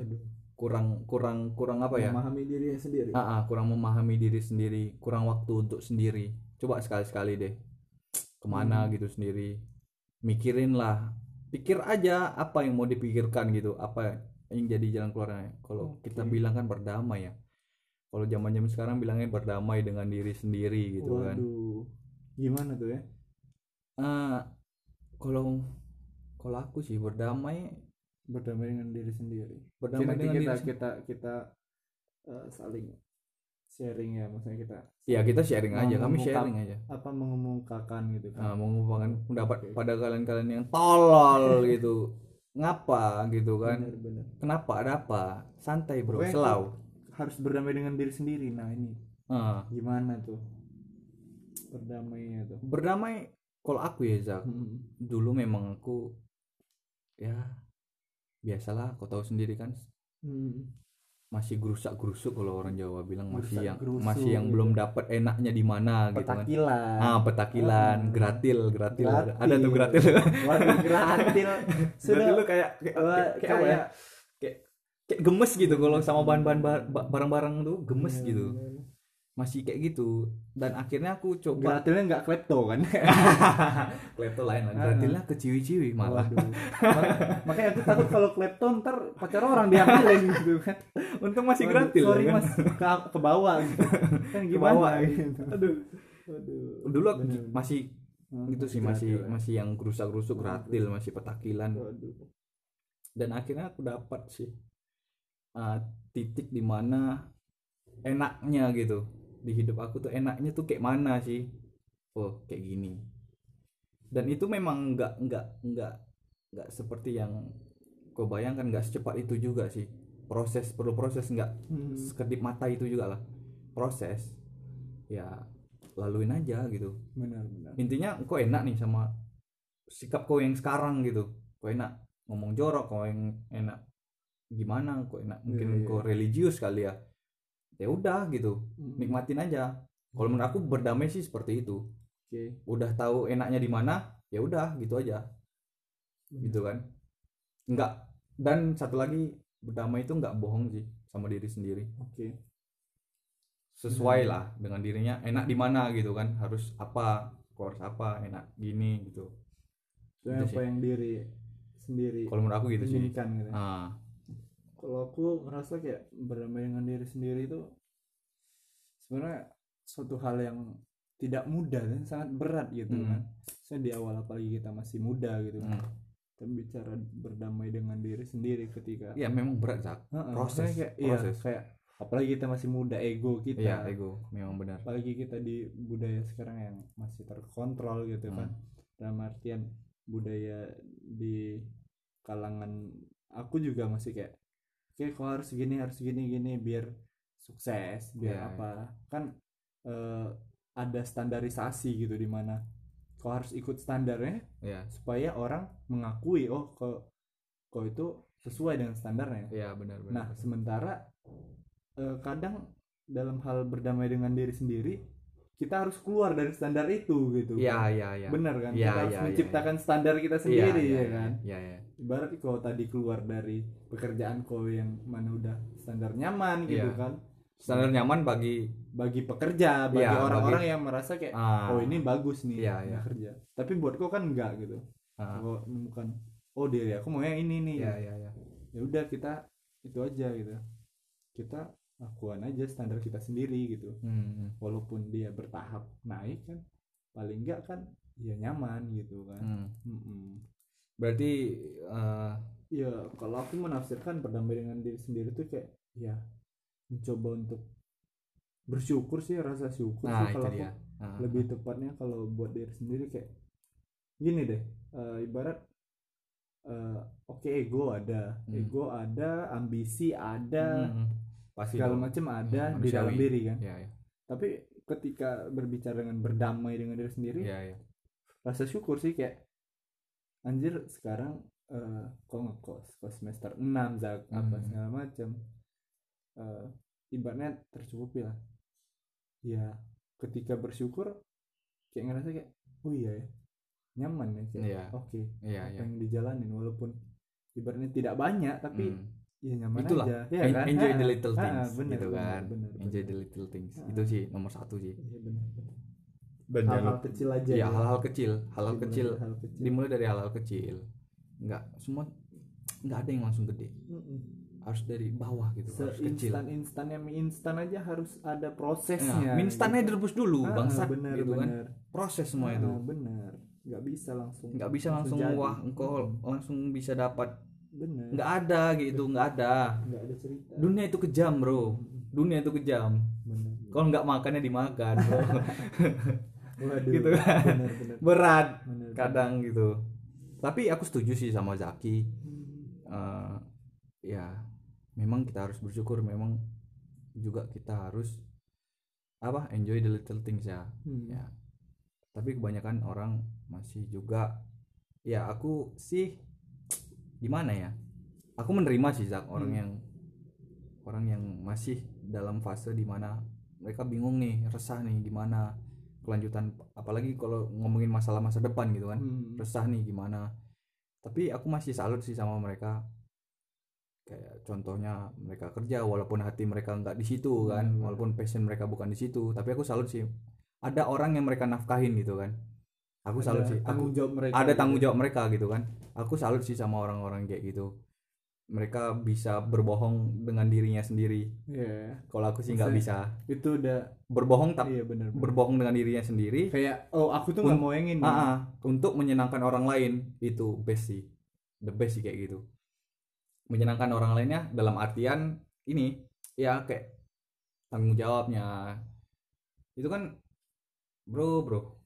Kurang kurang kurang apa ya? Memahami dirinya sendiri. Ah, ah, kurang memahami diri sendiri kurang waktu untuk sendiri. Coba sekali-sekali deh. Ke mana Hmm. gitu sendiri? Mikirin lah. Pikir aja apa yang mau dipikirkan gitu. Apa yang jadi jalan keluarnya. Kalau Oke. kita bilang kan berdamai ya. Kalau zaman zaman sekarang bilangnya berdamai dengan diri sendiri gitu kan. Waduh. Gimana tuh ya? Ah, kalau kalau aku sih berdamai berdamai dengan diri sendiri. Berdamai Nanti dengan kita diri sendiri. kita kita eh, saling sharing ya maksudnya kita ya kita sharing aja kami sharing aja. apa mengemukakan gitu nah, kan mengumpulkan pendapat Oke. pada kalian-kalian yang tolol gitu. Ngapa gitu kan? Bener-bener kenapa ada apa? Santai bro. Pokoknya selau. harus berdamai dengan diri sendiri. Nah ini Ah, gimana tuh berdamainya tuh? Berdamai kalau aku ya Zak. Hmm. dulu memang aku ya biasalah kau tahu sendiri kan Hmm. masih gerusak gerusuk kalau orang Jawa bilang masih yang masih yang gitu. belum dapat enaknya di mana gitu kan petakilan ah petakilan Ah. gratil gratil Gratil. ada tuh gratil waduh gratil sudah lu kayak kayak, kayak, kayak ya kayak kayak kayak gemes gitu kalau sama bahan-bahan ba- ba- barang-barang tuh gemes Iya, gitu bener. Masih kayak gitu. Dan akhirnya aku coba gratilnya nggak klepto kan? Klepto lain lah. Ah. gratilnya ke ciwi-ciwi malah makanya aku takut kalau klepto ntar pacar orang diambilin gitu kan. Untung masih Waduh, gratil sorry ya kan? mas. Ke, ke bawah gitu. Kan gimana bawah. gitu. Aduh. Waduh. dulu aku masih Hmm, gitu sih masih gratil ya. masih yang gerusak-gerusuk gratil masih petakilan. Waduh. dan akhirnya aku dapat sih uh, titik di mana enaknya gitu di hidup aku tuh enaknya tuh kayak mana sih? Oh kayak gini. Dan itu memang nggak nggak nggak nggak seperti yang kau bayangkan nggak secepat itu juga sih. Proses perlu proses nggak Hmm. sekedip mata itu juga lah. Proses ya laluin aja gitu. Benar benar. Intinya kau enak nih sama sikap kau yang sekarang gitu. Kau enak ngomong jorok kau yang enak gimana kau enak mungkin Iya, iya. kau religius kali ya ya udah gitu Hmm. nikmatin aja. Kalau menurut aku berdamai sih seperti itu. Oke. Udah tahu enaknya di mana ya udah gitu aja. Gitu kan. Enggak dan satu lagi berdamai itu nggak bohong sih sama diri sendiri. Oke. Sesuai lah dengan dirinya enak di mana gitu kan harus apa harus apa enak gini gitu. Itu apa sih. yang diri sendiri kalau menurut aku gitu sih. gitu. Ah kalau aku ngerasa kayak berdamai dengan diri sendiri itu sebenarnya suatu hal yang tidak mudah dan sangat berat gitu Hmm. kan. Saya di awal apalagi kita masih muda gitu kan. Hmm. bicara berdamai dengan diri sendiri ketika ya memang berat Zak. Heeh, proses, kayak iya, proses. kayak apalagi kita masih muda ego kita. Iya ego memang benar. Apalagi kita di budaya sekarang yang masih terkontrol gitu kan. Dalam artian budaya di kalangan aku juga masih kayak oke kok harus gini harus gini gini biar sukses biar Iya, apa? kan eh, ada standarisasi gitu di mana kau harus ikut standarnya ya supaya orang mengakui oh kok kau itu sesuai dengan standarnya. Iya benar benar Nah, sementara eh, kadang dalam hal berdamai dengan diri sendiri, kita harus keluar dari standar itu gitu. iya iya iya. Benar kan? Iya, kita harus iya, iya, menciptakan standar kita Iya, sendiri iya, ya iya, kan. iya iya. Ibarat kau tadi keluar dari pekerjaan kau yang mana udah standar nyaman gitu Iya. kan. standar nyaman bagi Bagi pekerja, bagi Iya, orang-orang yang merasa kayak ah oh ini bagus nih Iya, iya. kerja. Tapi buat kau kan enggak gitu. ah, Kau menemukan oh diri aku mau yang ini nih. iya iya iya ya udah kita itu aja gitu kita lakukan aja standar kita sendiri gitu Hmm, walaupun dia bertahap naik kan paling enggak kan ya nyaman gitu kan hmm. Berarti eh, ya kalau aku menafsirkan berdamai dengan diri sendiri tuh kayak ya mencoba untuk bersyukur sih rasa syukur nah sih kalau aku. dia. Ah, lebih tepatnya kalau buat diri sendiri kayak gini deh eh, ibarat eh, oke ego ada Hmm. ego ada ambisi ada Hmm, pasti segala macam ada Hmm, di dalam diri kan. Ya ya tapi ketika berbicara dengan berdamai dengan diri sendiri ya ya rasa syukur sih kayak anjir sekarang eh kok ngekos kos semester 6 zak? Apa Hmm. segala macam eh ibaratnya tercukupi lah. Ya ketika bersyukur kayak ngerasa kayak oh iya ya nyaman ya kayak Iya. oke iya apa iya. yang dijalanin? Walaupun ibaratnya tidak banyak tapi Hmm. ya nyaman itulah. aja. Ya kan? enjoy the little things bener, gitu bener, kan. bener, enjoy bener. the little things. Ha. itu sih nomor satu sih. Iya, bener, bener. hal-hal kecil aja ya. hal-hal kecil hal-hal Dimulai kecil. hal kecil. Dimulai dari hal-hal kecil nggak semua nggak ada yang langsung gede. Mm-mm. harus dari bawah gitu harus kecil. Seinstan instannya mie instan aja harus ada Nah, prosesnya mie instannya gitu. direbus dulu Ah, bangsat bener, gitu kan. bener. proses semua Ah, itu. bener. Nggak bisa langsung nggak bisa langsung jadi. wah engkau langsung bisa dapat. Bener. Nggak ada gitu nggak ada. Nggak ada cerita. Dunia itu kejam bro. Dunia itu kejam. Bener. Kalau nggak makannya dimakan bro. waduh. Gitu kan. bener bener. Berat bener. kadang gitu tapi aku setuju sih sama Zaki Hmm. Eh, ya memang kita harus bersyukur memang juga kita harus apa enjoy the little things ya Hmm. ya tapi kebanyakan orang masih juga ya aku sih gimana ya aku menerima sih Zak orang Hmm. yang orang yang masih dalam fase di mana mereka bingung nih resah nih gimana kelanjutan apalagi kalau ngomongin masalah masa depan gitu kan. Hmm. resah nih gimana. Tapi aku masih salut sih sama mereka. Kayak contohnya mereka kerja walaupun hati mereka nggak di situ kan Hmm. walaupun passion mereka bukan di situ tapi aku salut sih. Ada orang yang mereka nafkahin gitu kan. Aku salut Ada sih. Aku tanggung jawab mereka ada gitu. tanggung jawab mereka gitu kan. Aku salut sih sama orang-orang kayak gitu mereka bisa berbohong dengan dirinya sendiri. Iya. kalau aku sih nggak bisa. itu udah berbohong tapi iya bener, bener. berbohong dengan dirinya sendiri. Kayak oh aku tuh nggak mau yang ini Ah, ah, untuk menyenangkan orang lain itu best sih. The best sih kayak gitu. Menyenangkan orang lainnya dalam artian ini ya kayak tanggung jawabnya. Itu kan bro bro.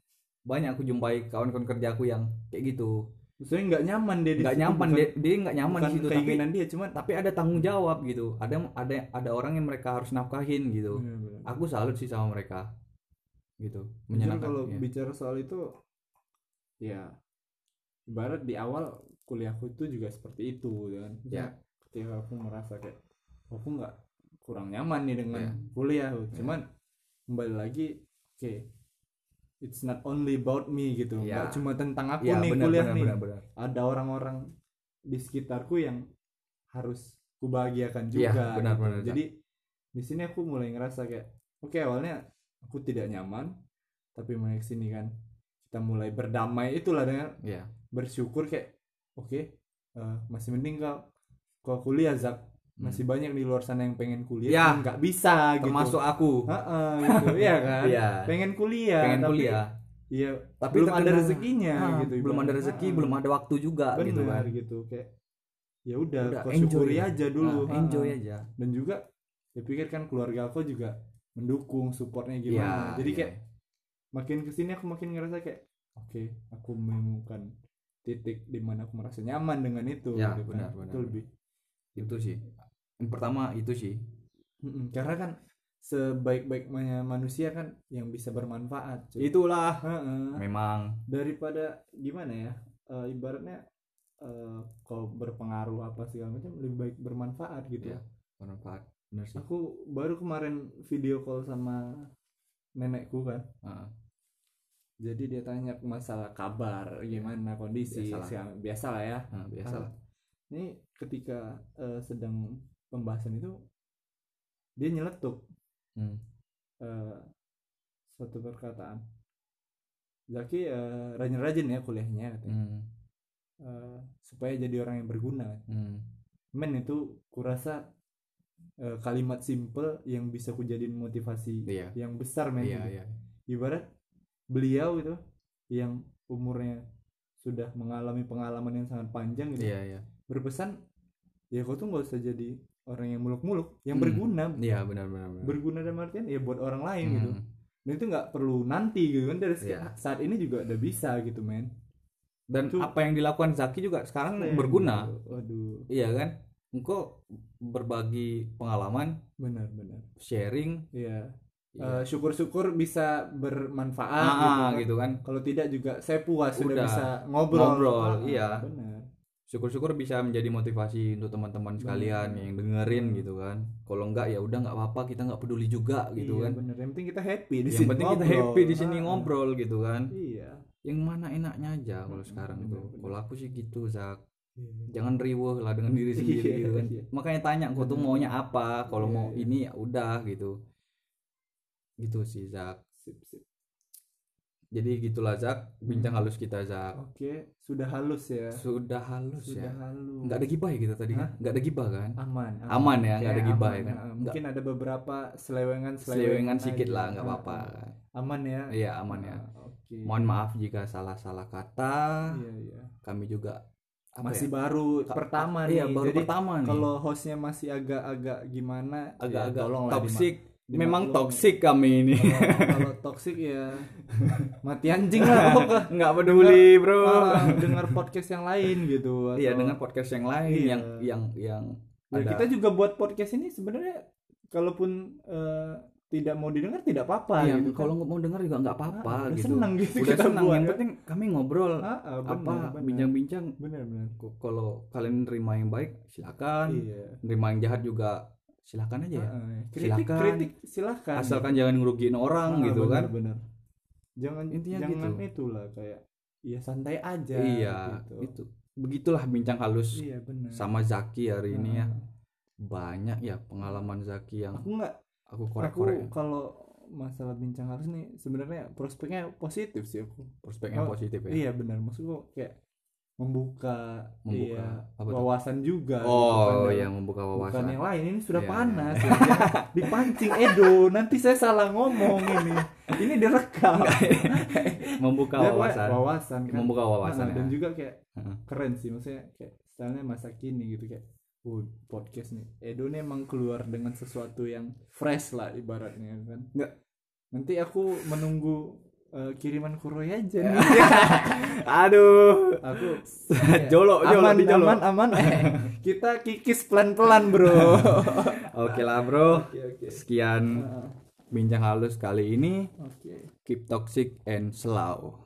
Banyak aku jumpai kawan-kawan kerja aku yang kayak gitu maksudnya nggak nyaman dia di nggak nyaman bukan- dia dia nggak nyaman di situ tapi dia cuman tapi ada tanggung jawab gitu ada ada ada orang yang mereka harus nafkahin gitu bener. aku salut sih sama mereka gitu menyenangkan kalau ya. bicara soal itu ya ibarat di awal kuliahku itu juga seperti itu gitu kan Ya. ketika aku merasa kayak "Oh, aku nggak kurang nyaman nih dengan Ya. kuliah cuman kembali lagi oke it's not only about me gitu. Ya. nggak cuma tentang aku ya nih benar kuliah benar nih. benar benar. Ada orang-orang di sekitarku yang harus kubahagiakan Iya, juga benar, gitu. benar, jadi di sini aku mulai ngerasa kayak oke awalnya aku tidak nyaman tapi mulai sini kan kita mulai berdamai itulah dengan ya bersyukur kayak oke eh, masih mending kau kau kuliah Zak masih banyak di luar sana yang pengen kuliah Hmm. Ya. nggak bisa gitu termasuk aku Heeh, gitu iya kan Iya. pengen kuliah pengen tapi kuliah iya tapi belum ada terkena- rezekinya Ah, gitu belum ada rezeki Ah. belum ada waktu juga gitu benar kan gitu kayak ya udah kau syukuri aja dulu Nah, enjoy Ha-ha. aja dan juga ya pikir kan keluarga aku juga mendukung supportnya gimana Iya, jadi iya. kayak makin ke sini aku makin ngerasa kayak oke aku menemukan titik di mana aku merasa nyaman dengan itu Ya, gitu kan. benar, benar, itu benar. lebih itu sih yang pertama itu sih. Mm-mm, karena kan sebaik-baiknya manusia kan yang bisa bermanfaat cuy. itulah. Ha-ha. memang. Daripada gimana ya eh, ibaratnya eh, kau berpengaruh apa segala macam lebih baik bermanfaat gitu. Iya. bermanfaat. Benar sih. Aku baru kemarin video call sama nenekku kan. Ah, jadi dia tanya masalah kabar gimana kondisi Biasalah. biasa lah ya. Ah, biasa lah ini ketika eh, sedang pembahasan itu dia nyeletuk Hmm. eh, suatu perkataan Zaki eh, rajin-rajin ya kuliahnya katanya. Hmm. Eh, supaya jadi orang yang berguna Hmm. men itu kurasa eh, kalimat simple yang bisa kujadiin motivasi iya yang besar men iya gitu. iya ibarat beliau itu yang umurnya sudah mengalami pengalaman yang sangat panjang gitu iya iya berpesan ya kau tuh nggak usah jadi orang yang muluk-muluk yang Hmm. berguna iya benar benar benar berguna dalam artian ya buat orang lain gitu Hmm. dan itu nggak perlu nanti gitu kan dari Iya. saat ini juga udah bisa gitu men dan Itu- apa yang dilakukan Zaki juga sekarang Keren. berguna waduh iya kan engkau berbagi pengalaman benar benar sharing iya. Eh, syukur-syukur bisa bermanfaat ah, gitu, kan. gitu kan kalau tidak juga saya puas sudah Udah. bisa ngobrol Ngobrol, Ah, iya. benar syukur-syukur bisa menjadi motivasi untuk teman-teman sekalian Bener. yang dengerin gitu kan kalau enggak ya udah nggak apa-apa kita nggak peduli juga gitu iya, kan benar yang penting kita happy di yang sini penting kita ngobrol. happy di sini Ah, ngobrol gitu kan iya yang mana enaknya aja kalau Mm, sekarang bener, tuh bener. kalau aku sih gitu Zak Iya. jangan riweh lah dengan diri sendiri Iya, gitu kan iya. makanya tanya kau tuh Bener. maunya apa kalau Iya, mau iya. ini ya udah gitu gitu sih Zak sip sip jadi gitulah Zak. Bincang Hmm. halus kita Zak. Oke sudah halus ya? Sudah halus sudah ya. halus. Nggak ada gibah ya kita tadi? Kan Hah? nggak ada gibah kan? Aman Aman. Ya, nggak ada Kayak gibah aman, ya kan? ah, mungkin ada beberapa selewengan selewengan sedikit lah nggak Ah, apa-apa. ah. aman ya? Iya aman ya. Ah, oke. Mohon maaf jika salah-salah kata. Iya iya. Kami juga apa masih ya? baru Ka- pertama iya nih. baru jadi pertama nih. kalau hostnya masih agak-agak gimana? Ya agak-agak tolonglah toxic. dima- memang toxic kami ini Kalau- kalau toxic ya mati anjing lah pokoknya. nggak peduli bro Ah, dengar podcast yang lain gitu iya atau- dengan podcast yang lain Iya. yang yang yang Ya, ada kita juga buat podcast ini sebenarnya kalaupun eh, tidak mau didengar tidak apa-apa Iya, gitu kan. kalau nggak mau dengar juga nggak apa-apa Ah, gitu seneng gitu udah kita senang buat, yang kan. penting kami ngobrol Ah, ah, apa benar, benar. bincang-bincang benar benar K- kalau kalian nerima yang baik silakan iya nerima yang jahat juga silakan aja ya. Kritik Silakan. kritik silakan asalkan jangan ngerugiin orang Ah, gitu benar, kan. benar. Jangan Intinya jangan gitu. itulah kayak ya santai aja iya gitu. itu. Begitulah bincang halus iya benar. sama Zaki hari ini ya. Banyak ya pengalaman Zaki yang aku nggak aku aku korek-korek kalau masalah bincang harus nih sebenarnya prospeknya positif sih aku. Prospeknya Oh, positif ya? iya benar. Maksudku kayak membuka, Membuka. iya, Apa wawasan juga gitu oh kan. iya membuka bukan wawasan. yang lain ini sudah Iya, panas. dipancing Edo nanti saya salah ngomong ini. Ini direkam. Membuka Dia wawasan. wawasan kan. Membuka wawasan Nah, dan ya. juga kayak keren sih maksudnya kayak stylenya masa kini gitu kayak oh, podcast nih. Edo nih emang keluar dengan sesuatu yang fresh lah ibaratnya kan. Nggak. nanti aku menunggu eh, kiriman Kuroy aja nih. Aduh. Aku jolo jolo aman di jolo. aman aman. Eh, kita kikis pelan pelan bro. Oke lah bro. Oke oke. Sekian bincang halus kali ini. Oke. Keep toxic and slow